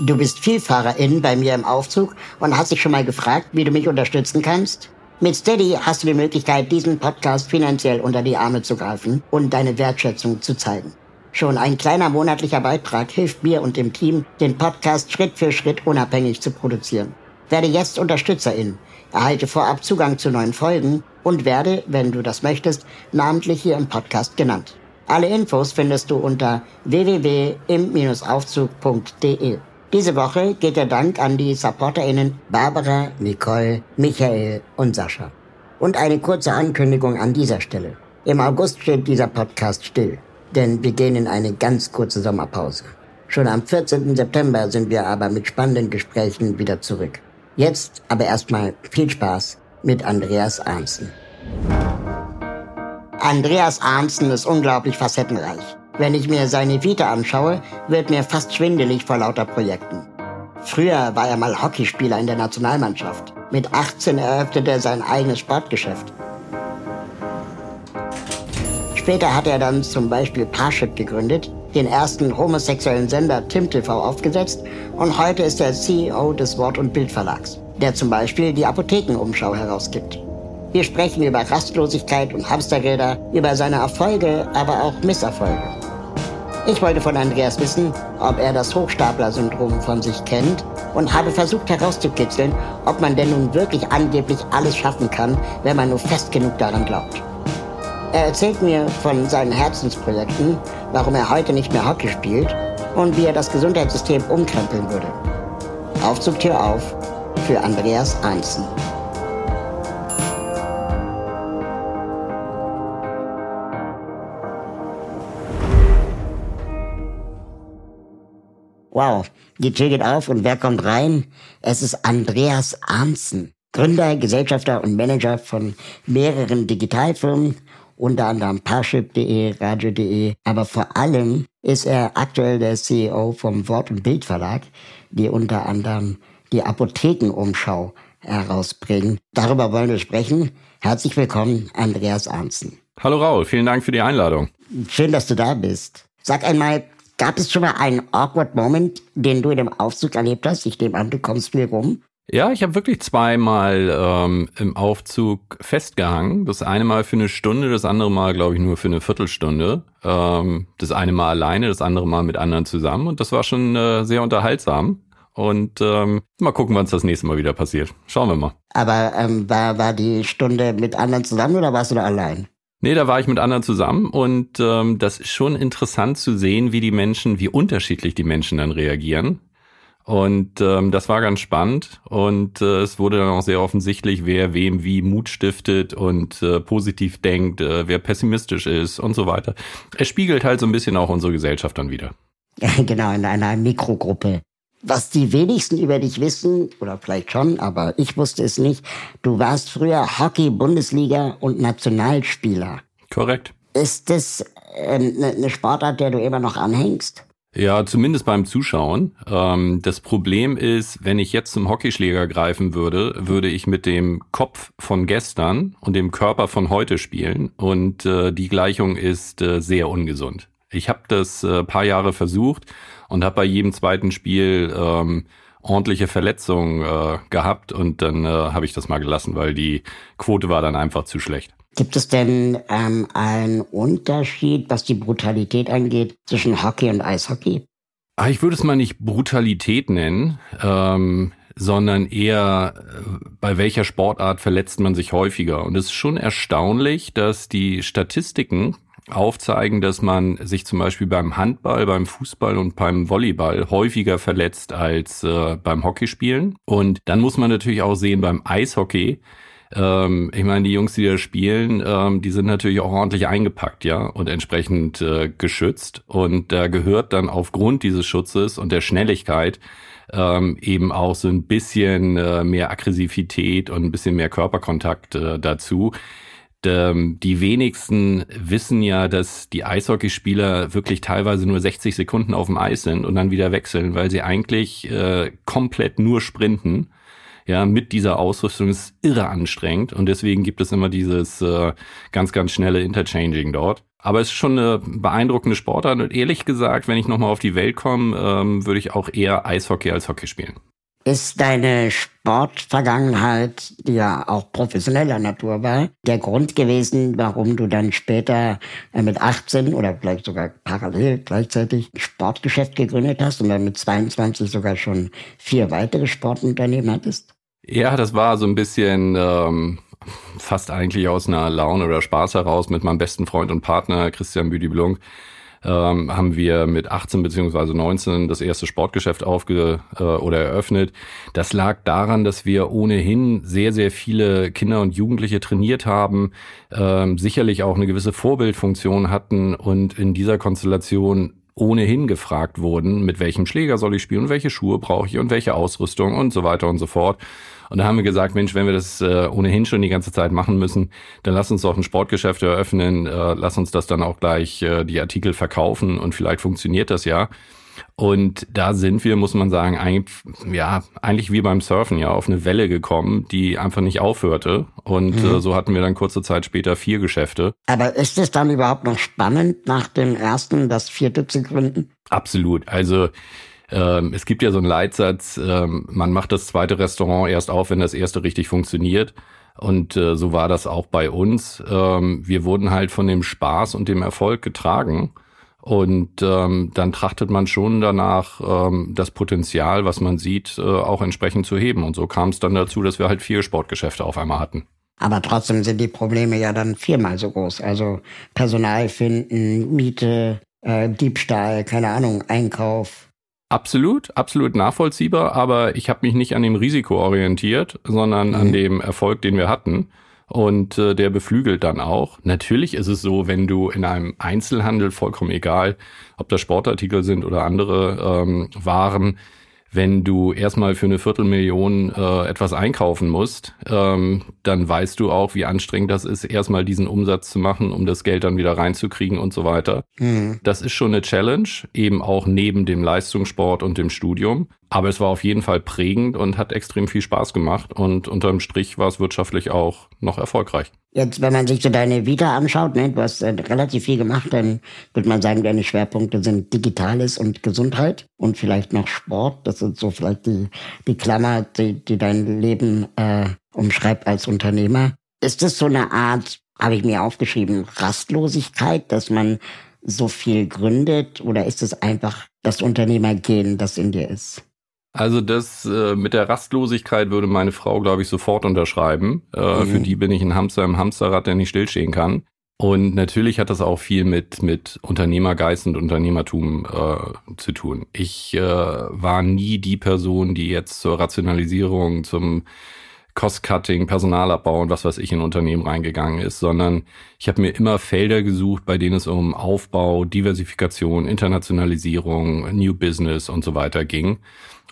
Du bist Vielfahrerin bei mir im Aufzug und hast dich schon mal gefragt, wie du mich unterstützen kannst? Mit Steady hast du die Möglichkeit, diesen Podcast finanziell unter die Arme zu greifen und deine Wertschätzung zu zeigen. Schon ein kleiner monatlicher Beitrag hilft mir und dem Team, den Podcast Schritt für Schritt unabhängig zu produzieren. Werde jetzt Unterstützerin, erhalte vorab Zugang zu neuen Folgen und werde, wenn du das möchtest, namentlich hier im Podcast genannt. Alle Infos findest du unter www.im-aufzug.de. Diese Woche geht der Dank an die SupporterInnen Barbara, Nicole, Michael und Sascha. Und eine kurze Ankündigung an dieser Stelle. Im August steht dieser Podcast still, denn wir gehen in eine ganz kurze Sommerpause. Schon am 14. September sind wir aber mit spannenden Gesprächen wieder zurück. Jetzt aber erstmal viel Spaß mit Andreas Arnsen. Andreas Arnsen ist unglaublich facettenreich. Wenn ich mir seine Vita anschaue, wird mir fast schwindelig vor lauter Projekten. Früher war er mal Hockeyspieler in der Nationalmannschaft. Mit 18 eröffnete er sein eigenes Sportgeschäft. Später hat er dann zum Beispiel Parship gegründet, den ersten homosexuellen Sender Tim TV aufgesetzt und heute ist er CEO des Wort- und Bildverlags, der zum Beispiel die Apothekenumschau herausgibt. Wir sprechen über Rastlosigkeit und Hamsterräder, über seine Erfolge, aber auch Misserfolge. Ich wollte von Andreas wissen, ob er das Hochstapler-Syndrom von sich kennt und habe versucht herauszukitzeln, ob man denn nun wirklich angeblich alles schaffen kann, wenn man nur fest genug daran glaubt. Er erzählt mir von seinen Herzensprojekten, warum er heute nicht mehr Hockey spielt und wie er das Gesundheitssystem umkrempeln würde. Aufzugtür auf für Andreas Einzen. Wow, die Tür geht auf und wer kommt rein? Es ist Andreas Arnzen, Gründer, Gesellschafter und Manager von mehreren Digitalfirmen, unter anderem Parship.de, Radio.de, aber vor allem ist er aktuell der CEO vom Wort- und Bildverlag, die unter anderem die Apothekenumschau herausbringen. Darüber wollen wir sprechen. Herzlich willkommen, Andreas Arnzen. Hallo Raul, vielen Dank für die Einladung. Schön, dass du da bist. Sag einmal, Gab es schon mal einen awkward Moment, den du in dem Aufzug erlebt hast? Ich nehme an, du kommst viel rum. Ja, ich habe wirklich zweimal ähm, im Aufzug festgehangen. Das eine Mal für eine Stunde, das andere Mal, glaube ich, nur für eine Viertelstunde. Ähm, das eine Mal alleine, das andere Mal mit anderen zusammen. Und das war schon äh, sehr unterhaltsam. Und ähm, mal gucken, wann es das nächste Mal wieder passiert. Schauen wir mal. Aber ähm, war, war die Stunde mit anderen zusammen oder warst du da allein? Nee, da war ich mit anderen zusammen und ähm, das ist schon interessant zu sehen, wie die Menschen, wie unterschiedlich die Menschen dann reagieren. Und ähm, das war ganz spannend und äh, es wurde dann auch sehr offensichtlich, wer wem wie Mut stiftet und äh, positiv denkt, äh, wer pessimistisch ist und so weiter. Es spiegelt halt so ein bisschen auch unsere Gesellschaft dann wieder. genau, in einer Mikrogruppe. Was die wenigsten über dich wissen, oder vielleicht schon, aber ich wusste es nicht, du warst früher Hockey-Bundesliga und Nationalspieler. Korrekt. Ist das eine ähm, Sportart, der du immer noch anhängst? Ja, zumindest beim Zuschauen. Ähm, das Problem ist, wenn ich jetzt zum Hockeyschläger greifen würde, würde ich mit dem Kopf von gestern und dem Körper von heute spielen. Und äh, die Gleichung ist äh, sehr ungesund. Ich habe das äh, paar Jahre versucht und habe bei jedem zweiten Spiel ähm, ordentliche Verletzungen äh, gehabt und dann äh, habe ich das mal gelassen, weil die Quote war dann einfach zu schlecht. Gibt es denn ähm, einen Unterschied, was die Brutalität angeht, zwischen Hockey und Eishockey? Ah, ich würde es mal nicht Brutalität nennen, ähm, sondern eher, äh, bei welcher Sportart verletzt man sich häufiger. Und es ist schon erstaunlich, dass die Statistiken aufzeigen, dass man sich zum Beispiel beim Handball, beim Fußball und beim Volleyball häufiger verletzt als äh, beim Hockeyspielen. Und dann muss man natürlich auch sehen, beim Eishockey Ähm, ich meine, die Jungs, die da spielen, ähm, die sind natürlich auch ordentlich eingepackt, ja, und entsprechend äh, geschützt. Und da gehört dann aufgrund dieses Schutzes und der Schnelligkeit ähm, eben auch so ein bisschen äh, mehr Aggressivität und ein bisschen mehr Körperkontakt äh, dazu. Ähm, die wenigsten wissen ja, dass die Eishockeyspieler wirklich teilweise nur 60 Sekunden auf dem Eis sind und dann wieder wechseln, weil sie eigentlich äh, komplett nur sprinten. Ja, mit dieser Ausrüstung ist irre anstrengend und deswegen gibt es immer dieses äh, ganz, ganz schnelle Interchanging dort. Aber es ist schon eine beeindruckende Sportart und ehrlich gesagt, wenn ich nochmal auf die Welt komme, ähm, würde ich auch eher Eishockey als Hockey spielen. Ist deine Sportvergangenheit, die ja auch professioneller Natur war, der Grund gewesen, warum du dann später äh, mit 18 oder vielleicht sogar parallel gleichzeitig Sportgeschäft gegründet hast und dann mit 22 sogar schon vier weitere Sportunternehmen hattest? Ja, das war so ein bisschen ähm, fast eigentlich aus einer Laune oder Spaß heraus mit meinem besten Freund und Partner Christian Büdi-Blunk ähm, haben wir mit 18 beziehungsweise 19 das erste Sportgeschäft aufge äh, oder eröffnet. Das lag daran, dass wir ohnehin sehr, sehr viele Kinder und Jugendliche trainiert haben, ähm, sicherlich auch eine gewisse Vorbildfunktion hatten und in dieser Konstellation ohnehin gefragt wurden, mit welchem Schläger soll ich spielen und welche Schuhe brauche ich und welche Ausrüstung und so weiter und so fort. Und da haben wir gesagt, Mensch, wenn wir das äh, ohnehin schon die ganze Zeit machen müssen, dann lass uns doch ein Sportgeschäft eröffnen, äh, lass uns das dann auch gleich äh, die Artikel verkaufen und vielleicht funktioniert das ja. Und da sind wir, muss man sagen, eigentlich, ja, eigentlich wie beim Surfen ja auf eine Welle gekommen, die einfach nicht aufhörte. Und mhm. äh, so hatten wir dann kurze Zeit später vier Geschäfte. Aber ist es dann überhaupt noch spannend, nach dem ersten das vierte zu gründen? Absolut. Also ähm, es gibt ja so einen Leitsatz, ähm, man macht das zweite Restaurant erst auf, wenn das erste richtig funktioniert. Und äh, so war das auch bei uns. Ähm, wir wurden halt von dem Spaß und dem Erfolg getragen. Und ähm, dann trachtet man schon danach, ähm, das Potenzial, was man sieht, äh, auch entsprechend zu heben. Und so kam es dann dazu, dass wir halt vier Sportgeschäfte auf einmal hatten. Aber trotzdem sind die Probleme ja dann viermal so groß. Also Personal finden, Miete, äh, Diebstahl, keine Ahnung, Einkauf. Absolut, absolut nachvollziehbar, aber ich habe mich nicht an dem Risiko orientiert, sondern mhm. an dem Erfolg, den wir hatten. Und äh, der beflügelt dann auch. Natürlich ist es so, wenn du in einem Einzelhandel, vollkommen egal, ob das Sportartikel sind oder andere ähm, Waren, wenn du erstmal für eine Viertelmillion äh, etwas einkaufen musst, ähm, dann weißt du auch, wie anstrengend das ist, erstmal diesen Umsatz zu machen, um das Geld dann wieder reinzukriegen und so weiter. Mhm. Das ist schon eine Challenge, eben auch neben dem Leistungssport und dem Studium. Aber es war auf jeden Fall prägend und hat extrem viel Spaß gemacht und unterm Strich war es wirtschaftlich auch noch erfolgreich. Jetzt, wenn man sich so deine Vita anschaut, ne, du hast äh, relativ viel gemacht, dann würde man sagen, deine Schwerpunkte sind Digitales und Gesundheit und vielleicht noch Sport. Das sind so vielleicht die, die Klammer, die, die dein Leben äh, umschreibt als Unternehmer. Ist das so eine Art, habe ich mir aufgeschrieben, Rastlosigkeit, dass man so viel gründet oder ist es einfach das Unternehmergehen, das in dir ist? Also das äh, mit der Rastlosigkeit würde meine Frau, glaube ich, sofort unterschreiben. Äh, mhm. Für die bin ich ein Hamster im Hamsterrad, der nicht stillstehen kann. Und natürlich hat das auch viel mit, mit Unternehmergeist und Unternehmertum äh, zu tun. Ich äh, war nie die Person, die jetzt zur Rationalisierung, zum Cost-Cutting, Personalabbau und was weiß ich in Unternehmen reingegangen ist, sondern ich habe mir immer Felder gesucht, bei denen es um Aufbau, Diversifikation, Internationalisierung, New Business und so weiter ging.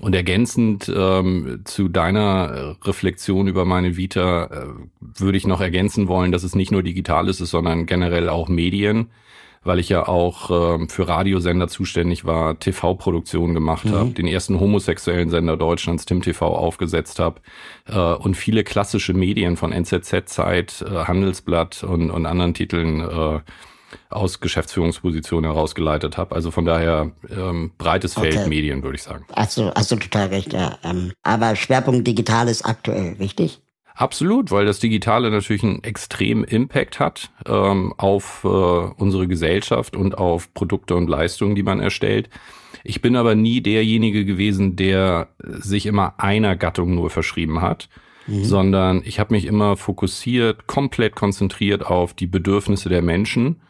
Und ergänzend ähm, zu deiner Reflexion über meine Vita äh, würde ich noch ergänzen wollen, dass es nicht nur digital ist, sondern generell auch Medien weil ich ja auch äh, für Radiosender zuständig war, TV-Produktionen gemacht mhm. habe, den ersten homosexuellen Sender Deutschlands, Tim TV, aufgesetzt habe äh, und viele klassische Medien von NZZ-Zeit, äh, Handelsblatt und, und anderen Titeln äh, aus Geschäftsführungspositionen herausgeleitet habe. Also von daher ähm, breites Feld okay. Medien, würde ich sagen. Also hast du total recht, ja. Ähm, aber Schwerpunkt digital ist aktuell, richtig? Absolut, weil das Digitale natürlich einen extremen Impact hat ähm, auf äh, unsere Gesellschaft und auf Produkte und Leistungen, die man erstellt. Ich bin aber nie derjenige gewesen, der sich immer einer Gattung nur verschrieben hat, mhm. sondern ich habe mich immer fokussiert, komplett konzentriert auf die Bedürfnisse der Menschen.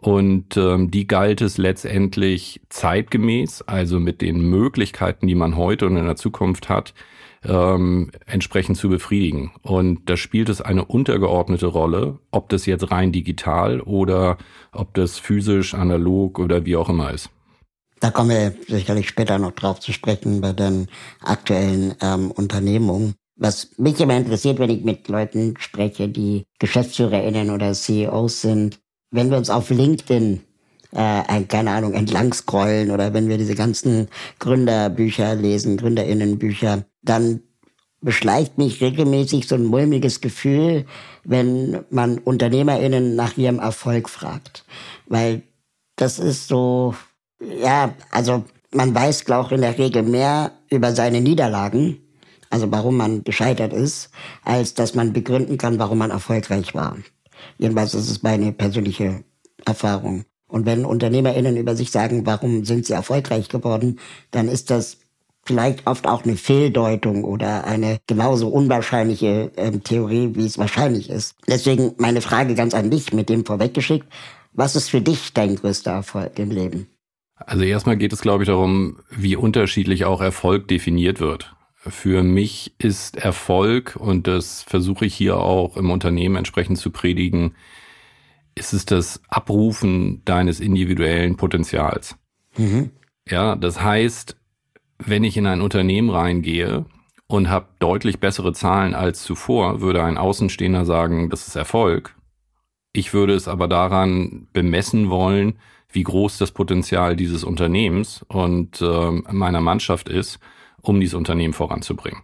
Und ähm, die galt es letztendlich zeitgemäß, also mit den Möglichkeiten, die man heute und in der Zukunft hat, ähm, entsprechend zu befriedigen. Und da spielt es eine untergeordnete Rolle, ob das jetzt rein digital oder ob das physisch, analog oder wie auch immer ist. Da kommen wir sicherlich später noch drauf zu sprechen bei den aktuellen ähm, Unternehmungen. Was mich immer interessiert, wenn ich mit Leuten spreche, die GeschäftsführerInnen oder CEOs sind, wenn wir uns auf LinkedIn äh, keine Ahnung, entlang scrollen oder wenn wir diese ganzen Gründerbücher lesen, Gründerinnenbücher, dann beschleicht mich regelmäßig so ein mulmiges Gefühl, wenn man UnternehmerInnen nach ihrem Erfolg fragt. Weil das ist so, ja, also man weiß, glaube ich, in der Regel mehr über seine Niederlagen, also warum man gescheitert ist, als dass man begründen kann, warum man erfolgreich war. Jedenfalls ist es meine persönliche Erfahrung. Und wenn UnternehmerInnen über sich sagen, warum sind sie erfolgreich geworden, dann ist das vielleicht oft auch eine Fehldeutung oder eine genauso unwahrscheinliche äh, Theorie, wie es wahrscheinlich ist. Deswegen meine Frage ganz an dich mit dem vorweggeschickt. Was ist für dich dein größter Erfolg im Leben? Also erstmal geht es, glaube ich, darum, wie unterschiedlich auch Erfolg definiert wird. Für mich ist Erfolg, und das versuche ich hier auch im Unternehmen entsprechend zu predigen, ist es das Abrufen deines individuellen Potenzials. Mhm. Ja, das heißt, wenn ich in ein Unternehmen reingehe und habe deutlich bessere Zahlen als zuvor, würde ein Außenstehender sagen, das ist Erfolg. Ich würde es aber daran bemessen wollen, wie groß das Potenzial dieses Unternehmens und äh, meiner Mannschaft ist, um dieses Unternehmen voranzubringen.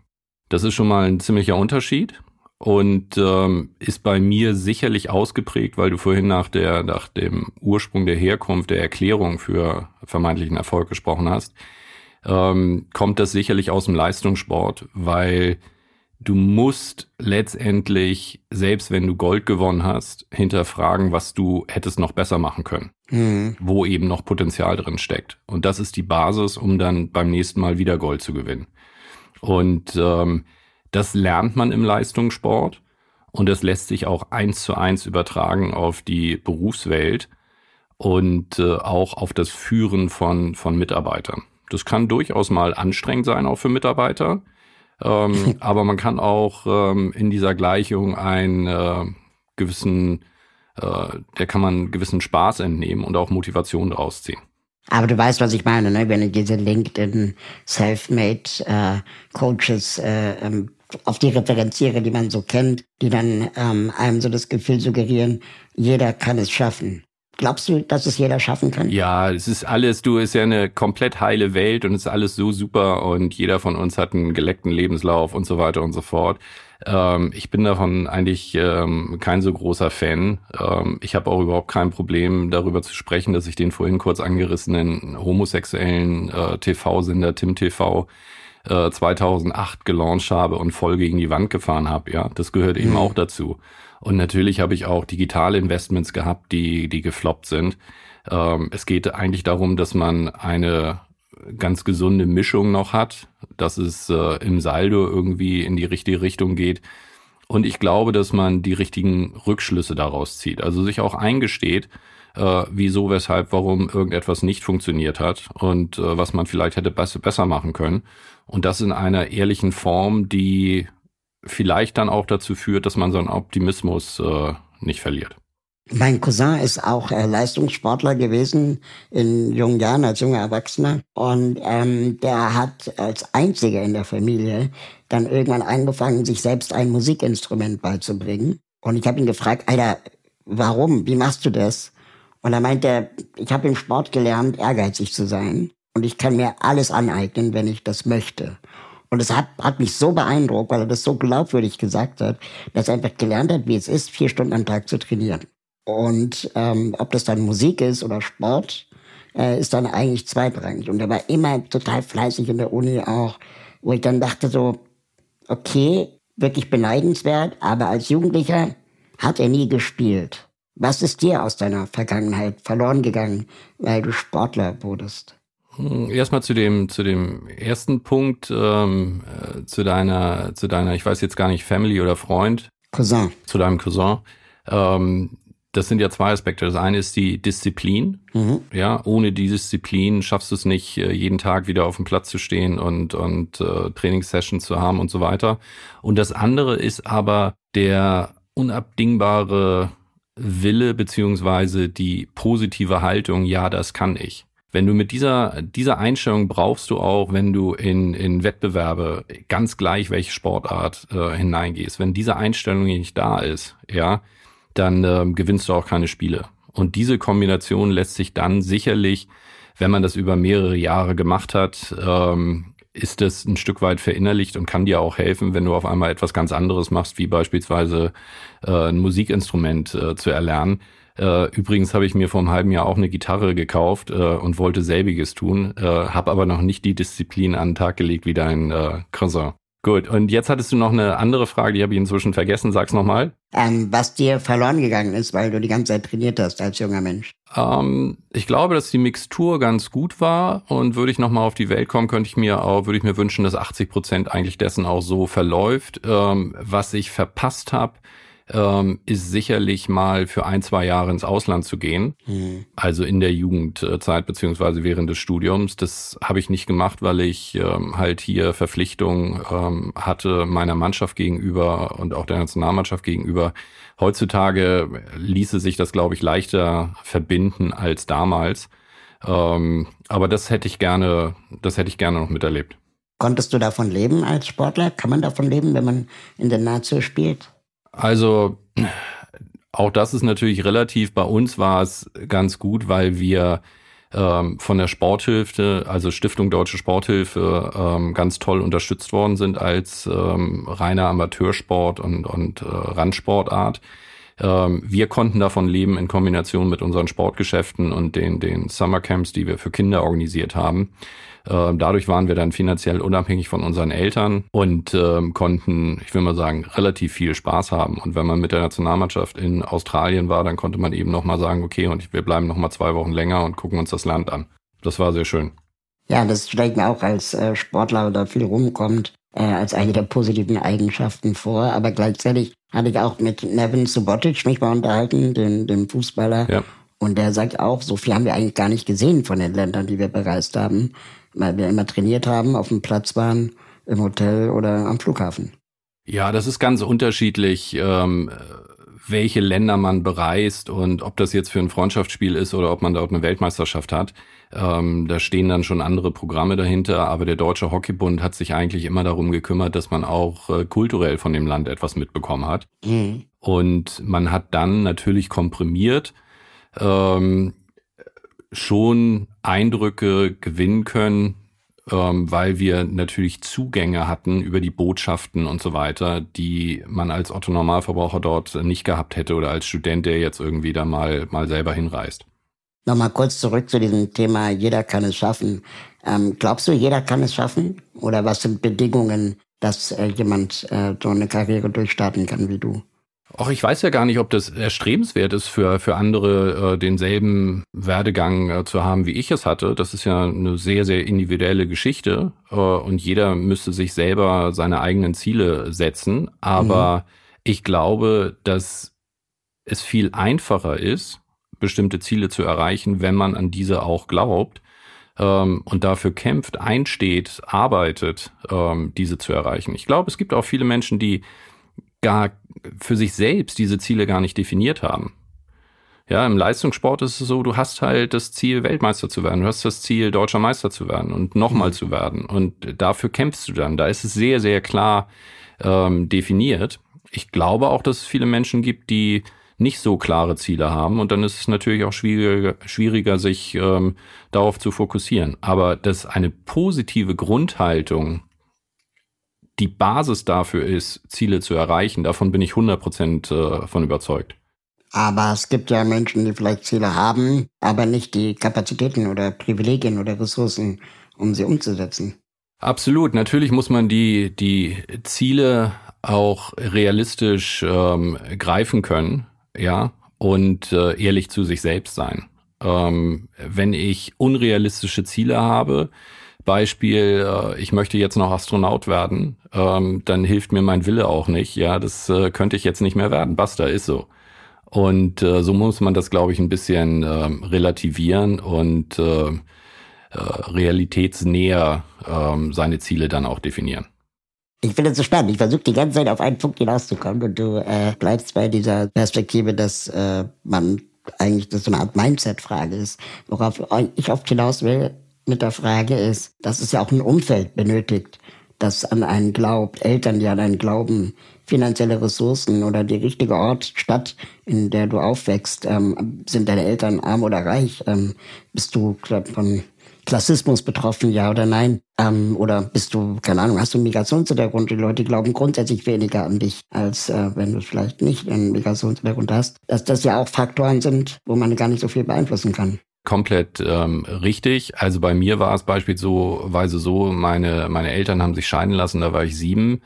Das ist schon mal ein ziemlicher Unterschied und ähm, ist bei mir sicherlich ausgeprägt, weil du vorhin nach der nach dem Ursprung der Herkunft der Erklärung für vermeintlichen Erfolg gesprochen hast, ähm, kommt das sicherlich aus dem Leistungssport, weil du musst letztendlich, selbst wenn du Gold gewonnen hast, hinterfragen, was du hättest noch besser machen können, mhm. wo eben noch Potenzial drin steckt. Und das ist die Basis, um dann beim nächsten Mal wieder Gold zu gewinnen. Und ähm, das lernt man im Leistungssport und das lässt sich auch eins zu eins übertragen auf die Berufswelt und äh, auch auf das Führen von, von Mitarbeitern. Das kann durchaus mal anstrengend sein, auch für Mitarbeiter. Ähm, aber man kann auch ähm, in dieser Gleichung einen äh, gewissen, äh, der kann man gewissen Spaß entnehmen und auch Motivation daraus ziehen. Aber du weißt, was ich meine, ne? wenn ich diese LinkedIn Selfmade äh, Coaches äh, ähm, auf die referenziere, die man so kennt, die dann ähm, einem so das Gefühl suggerieren, jeder kann es schaffen. Glaubst du, dass es jeder schaffen kann? Ja, es ist alles, du, ist ja eine komplett heile Welt und es ist alles so super und jeder von uns hat einen geleckten Lebenslauf und so weiter und so fort. Ähm, ich bin davon eigentlich ähm, kein so großer Fan. Ähm, ich habe auch überhaupt kein Problem darüber zu sprechen, dass ich den vorhin kurz angerissenen homosexuellen äh, TV-Sender Tim TV 2008 äh, gelauncht habe und voll gegen die Wand gefahren habe. Ja, das gehört eben mhm. auch dazu. Und natürlich habe ich auch digitale Investments gehabt, die, die gefloppt sind. Ähm, es geht eigentlich darum, dass man eine ganz gesunde Mischung noch hat, dass es äh, im Saldo irgendwie in die richtige Richtung geht. Und ich glaube, dass man die richtigen Rückschlüsse daraus zieht. Also sich auch eingesteht, äh, wieso, weshalb, warum irgendetwas nicht funktioniert hat und äh, was man vielleicht hätte besser, besser machen können. Und das in einer ehrlichen Form, die vielleicht dann auch dazu führt, dass man seinen Optimismus äh, nicht verliert. Mein Cousin ist auch äh, Leistungssportler gewesen in jungen Jahren als junger Erwachsener und ähm, der hat als einziger in der Familie dann irgendwann angefangen, sich selbst ein Musikinstrument beizubringen. Und ich habe ihn gefragt, Alter, warum? Wie machst du das? Und er meinte, ich habe im Sport gelernt, ehrgeizig zu sein und ich kann mir alles aneignen, wenn ich das möchte. Und es hat, hat mich so beeindruckt, weil er das so glaubwürdig gesagt hat, dass er einfach gelernt hat, wie es ist, vier Stunden am Tag zu trainieren. Und ähm, ob das dann Musik ist oder Sport, äh, ist dann eigentlich zweitrangig. Und er war immer total fleißig in der Uni auch, wo ich dann dachte so, okay, wirklich beneidenswert, aber als Jugendlicher hat er nie gespielt. Was ist dir aus deiner Vergangenheit verloren gegangen, weil du Sportler wurdest? Hm, erstmal zu dem, zu dem ersten Punkt, ähm, äh, zu deiner, zu deiner, ich weiß jetzt gar nicht, Family oder Freund. Cousin. Zu deinem Cousin. Ähm, das sind ja zwei Aspekte. Das eine ist die Disziplin. Mhm. Ja, ohne die Disziplin schaffst du es nicht, äh, jeden Tag wieder auf dem Platz zu stehen und, und äh, Trainingssessions zu haben und so weiter. Und das andere ist aber der unabdingbare Wille beziehungsweise die positive Haltung, ja, das kann ich. Wenn du mit dieser, dieser Einstellung brauchst du auch, wenn du in, in Wettbewerbe, ganz gleich welche Sportart äh, hineingehst, wenn diese Einstellung nicht da ist, ja, dann ähm, gewinnst du auch keine Spiele. Und diese Kombination lässt sich dann sicherlich, wenn man das über mehrere Jahre gemacht hat, ähm, ist das ein Stück weit verinnerlicht und kann dir auch helfen, wenn du auf einmal etwas ganz anderes machst, wie beispielsweise äh, ein Musikinstrument äh, zu erlernen. Äh, übrigens habe ich mir vor einem halben Jahr auch eine Gitarre gekauft äh, und wollte selbiges tun, äh, habe aber noch nicht die Disziplin an den Tag gelegt wie dein äh, Cousin. Gut, und jetzt hattest du noch eine andere Frage, die habe ich inzwischen vergessen. Sag's nochmal. Ähm, was dir verloren gegangen ist, weil du die ganze Zeit trainiert hast als junger Mensch. Ähm, ich glaube, dass die Mixtur ganz gut war und würde ich nochmal auf die Welt kommen, könnte ich mir auch, würde ich mir wünschen, dass 80 Prozent eigentlich dessen auch so verläuft. Ähm, was ich verpasst habe, ähm, ist sicherlich mal für ein, zwei Jahre ins Ausland zu gehen. Mhm. Also in der Jugendzeit beziehungsweise während des Studiums. Das habe ich nicht gemacht, weil ich ähm, halt hier Verpflichtungen ähm, hatte meiner Mannschaft gegenüber und auch der Nationalmannschaft gegenüber. Heutzutage ließe sich das, glaube ich, leichter verbinden als damals. Ähm, aber das hätte ich gerne, das hätte ich gerne noch miterlebt. Konntest du davon leben als Sportler? Kann man davon leben, wenn man in der Nazio spielt? Also auch das ist natürlich relativ. Bei uns war es ganz gut, weil wir ähm, von der Sporthilfe, also Stiftung Deutsche Sporthilfe, ähm, ganz toll unterstützt worden sind als ähm, reiner Amateursport und, und äh, Randsportart. Ähm, wir konnten davon leben in Kombination mit unseren Sportgeschäften und den, den Summercamps, die wir für Kinder organisiert haben. Ähm, dadurch waren wir dann finanziell unabhängig von unseren Eltern und ähm, konnten, ich will mal sagen, relativ viel Spaß haben. Und wenn man mit der Nationalmannschaft in Australien war, dann konnte man eben nochmal sagen, okay, und wir bleiben nochmal zwei Wochen länger und gucken uns das Land an. Das war sehr schön. Ja, das stellt mir auch als äh, Sportler oder viel rumkommt, äh, als eine der positiven Eigenschaften vor. Aber gleichzeitig hatte ich auch mit Nevin Subotic mich mal unterhalten, dem, dem Fußballer. Ja. Und der sagt auch, so viel haben wir eigentlich gar nicht gesehen von den Ländern, die wir bereist haben weil wir immer trainiert haben, auf dem Platz waren, im Hotel oder am Flughafen. Ja, das ist ganz unterschiedlich, ähm, welche Länder man bereist und ob das jetzt für ein Freundschaftsspiel ist oder ob man dort eine Weltmeisterschaft hat. Ähm, da stehen dann schon andere Programme dahinter, aber der Deutsche Hockeybund hat sich eigentlich immer darum gekümmert, dass man auch äh, kulturell von dem Land etwas mitbekommen hat. Mhm. Und man hat dann natürlich komprimiert. Ähm, schon Eindrücke gewinnen können, ähm, weil wir natürlich Zugänge hatten über die Botschaften und so weiter, die man als Otto Normalverbraucher dort nicht gehabt hätte oder als Student, der jetzt irgendwie da mal, mal selber hinreist. Nochmal kurz zurück zu diesem Thema, jeder kann es schaffen. Ähm, glaubst du, jeder kann es schaffen? Oder was sind Bedingungen, dass äh, jemand äh, so eine Karriere durchstarten kann wie du? Auch ich weiß ja gar nicht, ob das erstrebenswert ist für, für andere, äh, denselben Werdegang äh, zu haben, wie ich es hatte. Das ist ja eine sehr, sehr individuelle Geschichte äh, und jeder müsste sich selber seine eigenen Ziele setzen. Aber mhm. ich glaube, dass es viel einfacher ist, bestimmte Ziele zu erreichen, wenn man an diese auch glaubt ähm, und dafür kämpft, einsteht, arbeitet, ähm, diese zu erreichen. Ich glaube, es gibt auch viele Menschen, die gar für sich selbst diese Ziele gar nicht definiert haben. Ja, im Leistungssport ist es so, du hast halt das Ziel, Weltmeister zu werden. Du hast das Ziel, deutscher Meister zu werden und nochmal mhm. zu werden. Und dafür kämpfst du dann. Da ist es sehr, sehr klar ähm, definiert. Ich glaube auch, dass es viele Menschen gibt, die nicht so klare Ziele haben. Und dann ist es natürlich auch schwieriger, schwieriger sich ähm, darauf zu fokussieren. Aber dass eine positive Grundhaltung die Basis dafür ist, Ziele zu erreichen. Davon bin ich 100 Prozent äh, von überzeugt. Aber es gibt ja Menschen, die vielleicht Ziele haben, aber nicht die Kapazitäten oder Privilegien oder Ressourcen, um sie umzusetzen. Absolut. Natürlich muss man die, die Ziele auch realistisch ähm, greifen können, ja, und äh, ehrlich zu sich selbst sein. Ähm, wenn ich unrealistische Ziele habe, Beispiel, äh, ich möchte jetzt noch Astronaut werden, ähm, dann hilft mir mein Wille auch nicht. Ja, das äh, könnte ich jetzt nicht mehr werden. Basta, ist so. Und äh, so muss man das, glaube ich, ein bisschen äh, relativieren und äh, äh, realitätsnäher äh, seine Ziele dann auch definieren. Ich finde das so spannend. Ich versuche die ganze Zeit auf einen Punkt hinauszukommen und du äh, bleibst bei dieser Perspektive, dass äh, man eigentlich das so eine Art Mindset-Frage ist. Worauf ich oft hinaus will mit der Frage ist, dass es ja auch ein Umfeld benötigt, das an einen glaubt, Eltern, die an einen glauben, finanzielle Ressourcen oder die richtige Ort, Stadt, in der du aufwächst, ähm, sind deine Eltern arm oder reich? Ähm, bist du von Klassismus betroffen, ja oder nein? Ähm, oder bist du, keine Ahnung, hast du einen Migrationshintergrund? Die Leute glauben grundsätzlich weniger an dich, als äh, wenn du vielleicht nicht einen Migrationshintergrund hast. Dass das ja auch Faktoren sind, wo man gar nicht so viel beeinflussen kann komplett ähm, richtig. Also bei mir war es beispielsweise so, meine, meine Eltern haben sich scheiden lassen, da war ich sieben.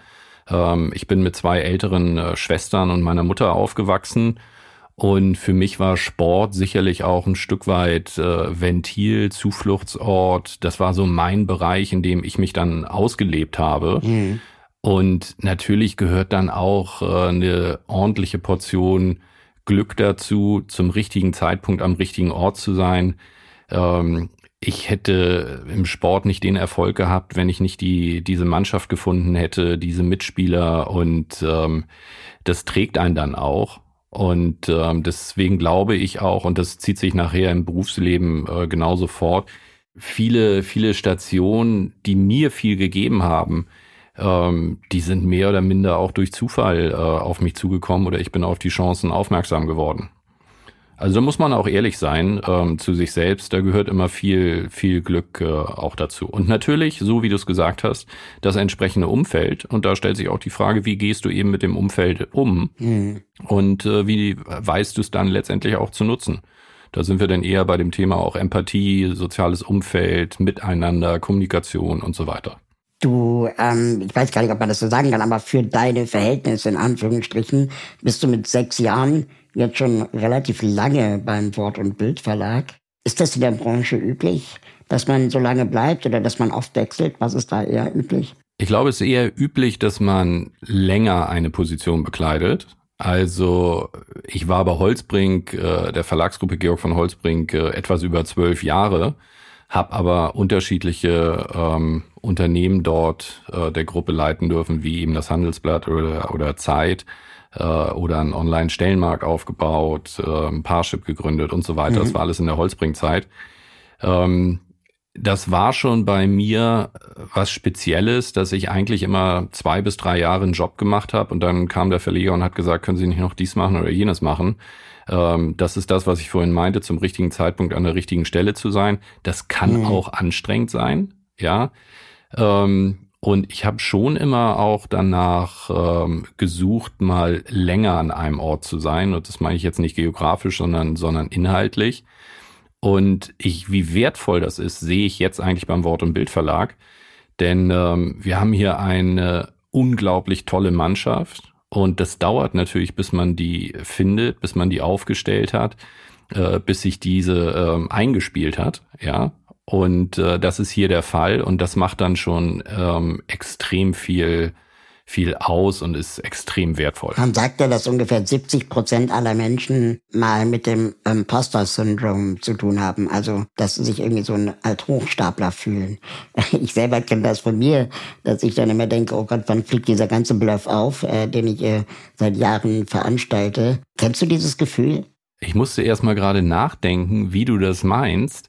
Ähm, ich bin mit zwei älteren äh, Schwestern und meiner Mutter aufgewachsen. Und für mich war Sport sicherlich auch ein Stück weit äh, Ventil, Zufluchtsort. Das war so mein Bereich, in dem ich mich dann ausgelebt habe. Mhm. Und natürlich gehört dann auch äh, eine ordentliche Portion Glück dazu, zum richtigen Zeitpunkt am richtigen Ort zu sein. Ähm, ich hätte im Sport nicht den Erfolg gehabt, wenn ich nicht die, diese Mannschaft gefunden hätte, diese Mitspieler und ähm, das trägt einen dann auch. Und ähm, deswegen glaube ich auch, und das zieht sich nachher im Berufsleben äh, genauso fort, viele, viele Stationen, die mir viel gegeben haben, ähm, die sind mehr oder minder auch durch Zufall äh, auf mich zugekommen oder ich bin auf die Chancen aufmerksam geworden. Also da muss man auch ehrlich sein ähm, zu sich selbst. Da gehört immer viel, viel Glück äh, auch dazu. Und natürlich, so wie du es gesagt hast, das entsprechende Umfeld. Und da stellt sich auch die Frage, wie gehst du eben mit dem Umfeld um? Mhm. Und äh, wie weißt du es dann letztendlich auch zu nutzen? Da sind wir dann eher bei dem Thema auch Empathie, soziales Umfeld, Miteinander, Kommunikation und so weiter. Du, ähm, ich weiß gar nicht, ob man das so sagen kann, aber für deine Verhältnisse in Anführungsstrichen bist du mit sechs Jahren jetzt schon relativ lange beim Wort- und Bildverlag. Ist das in der Branche üblich, dass man so lange bleibt oder dass man oft wechselt? Was ist da eher üblich? Ich glaube, es ist eher üblich, dass man länger eine Position bekleidet. Also ich war bei Holzbrink, äh, der Verlagsgruppe Georg von Holzbrink, äh, etwas über zwölf Jahre habe aber unterschiedliche ähm, Unternehmen dort äh, der Gruppe leiten dürfen, wie eben das Handelsblatt oder, oder Zeit äh, oder einen Online-Stellenmarkt aufgebaut, äh, ein Parship gegründet und so weiter. Mhm. Das war alles in der Holzbringzeit. Ähm, das war schon bei mir was Spezielles, dass ich eigentlich immer zwei bis drei Jahre einen Job gemacht habe und dann kam der Verleger und hat gesagt, können Sie nicht noch dies machen oder jenes machen. Ähm, das ist das, was ich vorhin meinte, zum richtigen Zeitpunkt an der richtigen Stelle zu sein. Das kann mhm. auch anstrengend sein, ja. Ähm, und ich habe schon immer auch danach ähm, gesucht, mal länger an einem Ort zu sein. Und das meine ich jetzt nicht geografisch, sondern, sondern inhaltlich. Und ich, wie wertvoll das ist, sehe ich jetzt eigentlich beim Wort- und Bildverlag. Denn ähm, wir haben hier eine unglaublich tolle Mannschaft und das dauert natürlich, bis man die findet, bis man die aufgestellt hat, äh, bis sich diese ähm, eingespielt hat, ja. Und äh, das ist hier der Fall und das macht dann schon ähm, extrem viel viel aus und ist extrem wertvoll. Man sagt ja, dass ungefähr 70 Prozent aller Menschen mal mit dem Imposter-Syndrom zu tun haben. Also, dass sie sich irgendwie so ein als Hochstapler fühlen. Ich selber kenne das von mir, dass ich dann immer denke, oh Gott, wann fliegt dieser ganze Bluff auf, äh, den ich äh, seit Jahren veranstalte. Kennst du dieses Gefühl? Ich musste erst mal gerade nachdenken, wie du das meinst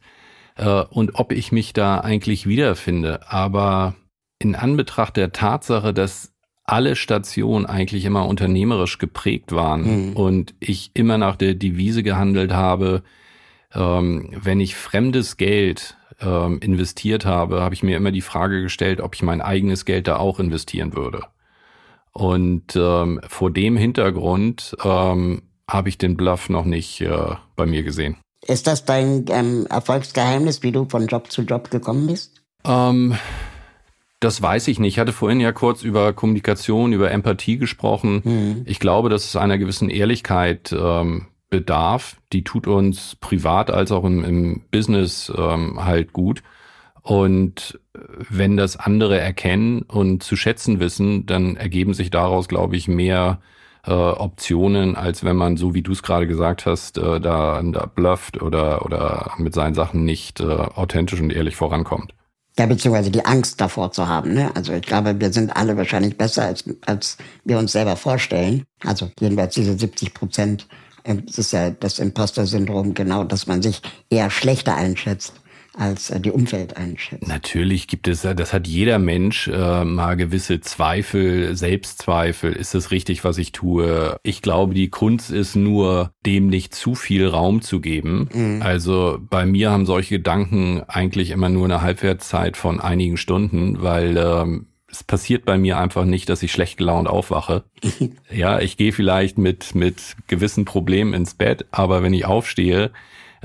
äh, und ob ich mich da eigentlich wiederfinde. Aber in Anbetracht der Tatsache, dass alle Stationen eigentlich immer unternehmerisch geprägt waren mhm. und ich immer nach der Devise gehandelt habe, ähm, wenn ich fremdes Geld ähm, investiert habe, habe ich mir immer die Frage gestellt, ob ich mein eigenes Geld da auch investieren würde. Und ähm, vor dem Hintergrund ähm, habe ich den Bluff noch nicht äh, bei mir gesehen. Ist das dein ähm, Erfolgsgeheimnis, wie du von Job zu Job gekommen bist? Das weiß ich nicht. Ich hatte vorhin ja kurz über Kommunikation, über Empathie gesprochen. Mhm. Ich glaube, dass es einer gewissen Ehrlichkeit ähm, bedarf. Die tut uns privat als auch im, im Business ähm, halt gut. Und wenn das andere erkennen und zu schätzen wissen, dann ergeben sich daraus, glaube ich, mehr äh, Optionen, als wenn man, so wie du es gerade gesagt hast, äh, da, da blufft oder, oder mit seinen Sachen nicht äh, authentisch und ehrlich vorankommt. Ja, beziehungsweise die Angst davor zu haben. Ne? Also ich glaube, wir sind alle wahrscheinlich besser, als, als wir uns selber vorstellen. Also jedenfalls diese 70 Prozent, äh, das ist ja das Imposter-Syndrom, genau, dass man sich eher schlechter einschätzt als äh, die Umwelt einschätzt. Natürlich gibt es, das hat jeder Mensch äh, mal gewisse Zweifel, Selbstzweifel. Ist es richtig, was ich tue? Ich glaube, die Kunst ist nur, dem nicht zu viel Raum zu geben. Mhm. Also bei mir haben solche Gedanken eigentlich immer nur eine Halbwertszeit von einigen Stunden, weil ähm, es passiert bei mir einfach nicht, dass ich schlecht gelaunt aufwache. ja, ich gehe vielleicht mit, mit gewissen Problemen ins Bett, aber wenn ich aufstehe,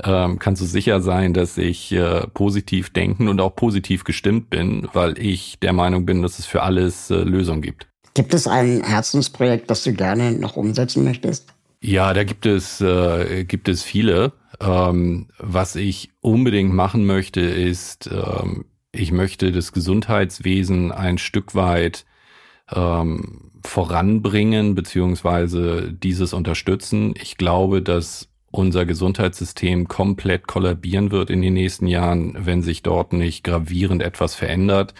ähm, kannst du sicher sein, dass ich äh, positiv denken und auch positiv gestimmt bin, weil ich der Meinung bin, dass es für alles äh, Lösungen gibt. Gibt es ein Herzensprojekt, das du gerne noch umsetzen möchtest? Ja, da gibt es, äh, gibt es viele. Ähm, was ich unbedingt machen möchte, ist, ähm, ich möchte das Gesundheitswesen ein Stück weit ähm, voranbringen, beziehungsweise dieses unterstützen. Ich glaube, dass unser Gesundheitssystem komplett kollabieren wird in den nächsten Jahren, wenn sich dort nicht gravierend etwas verändert.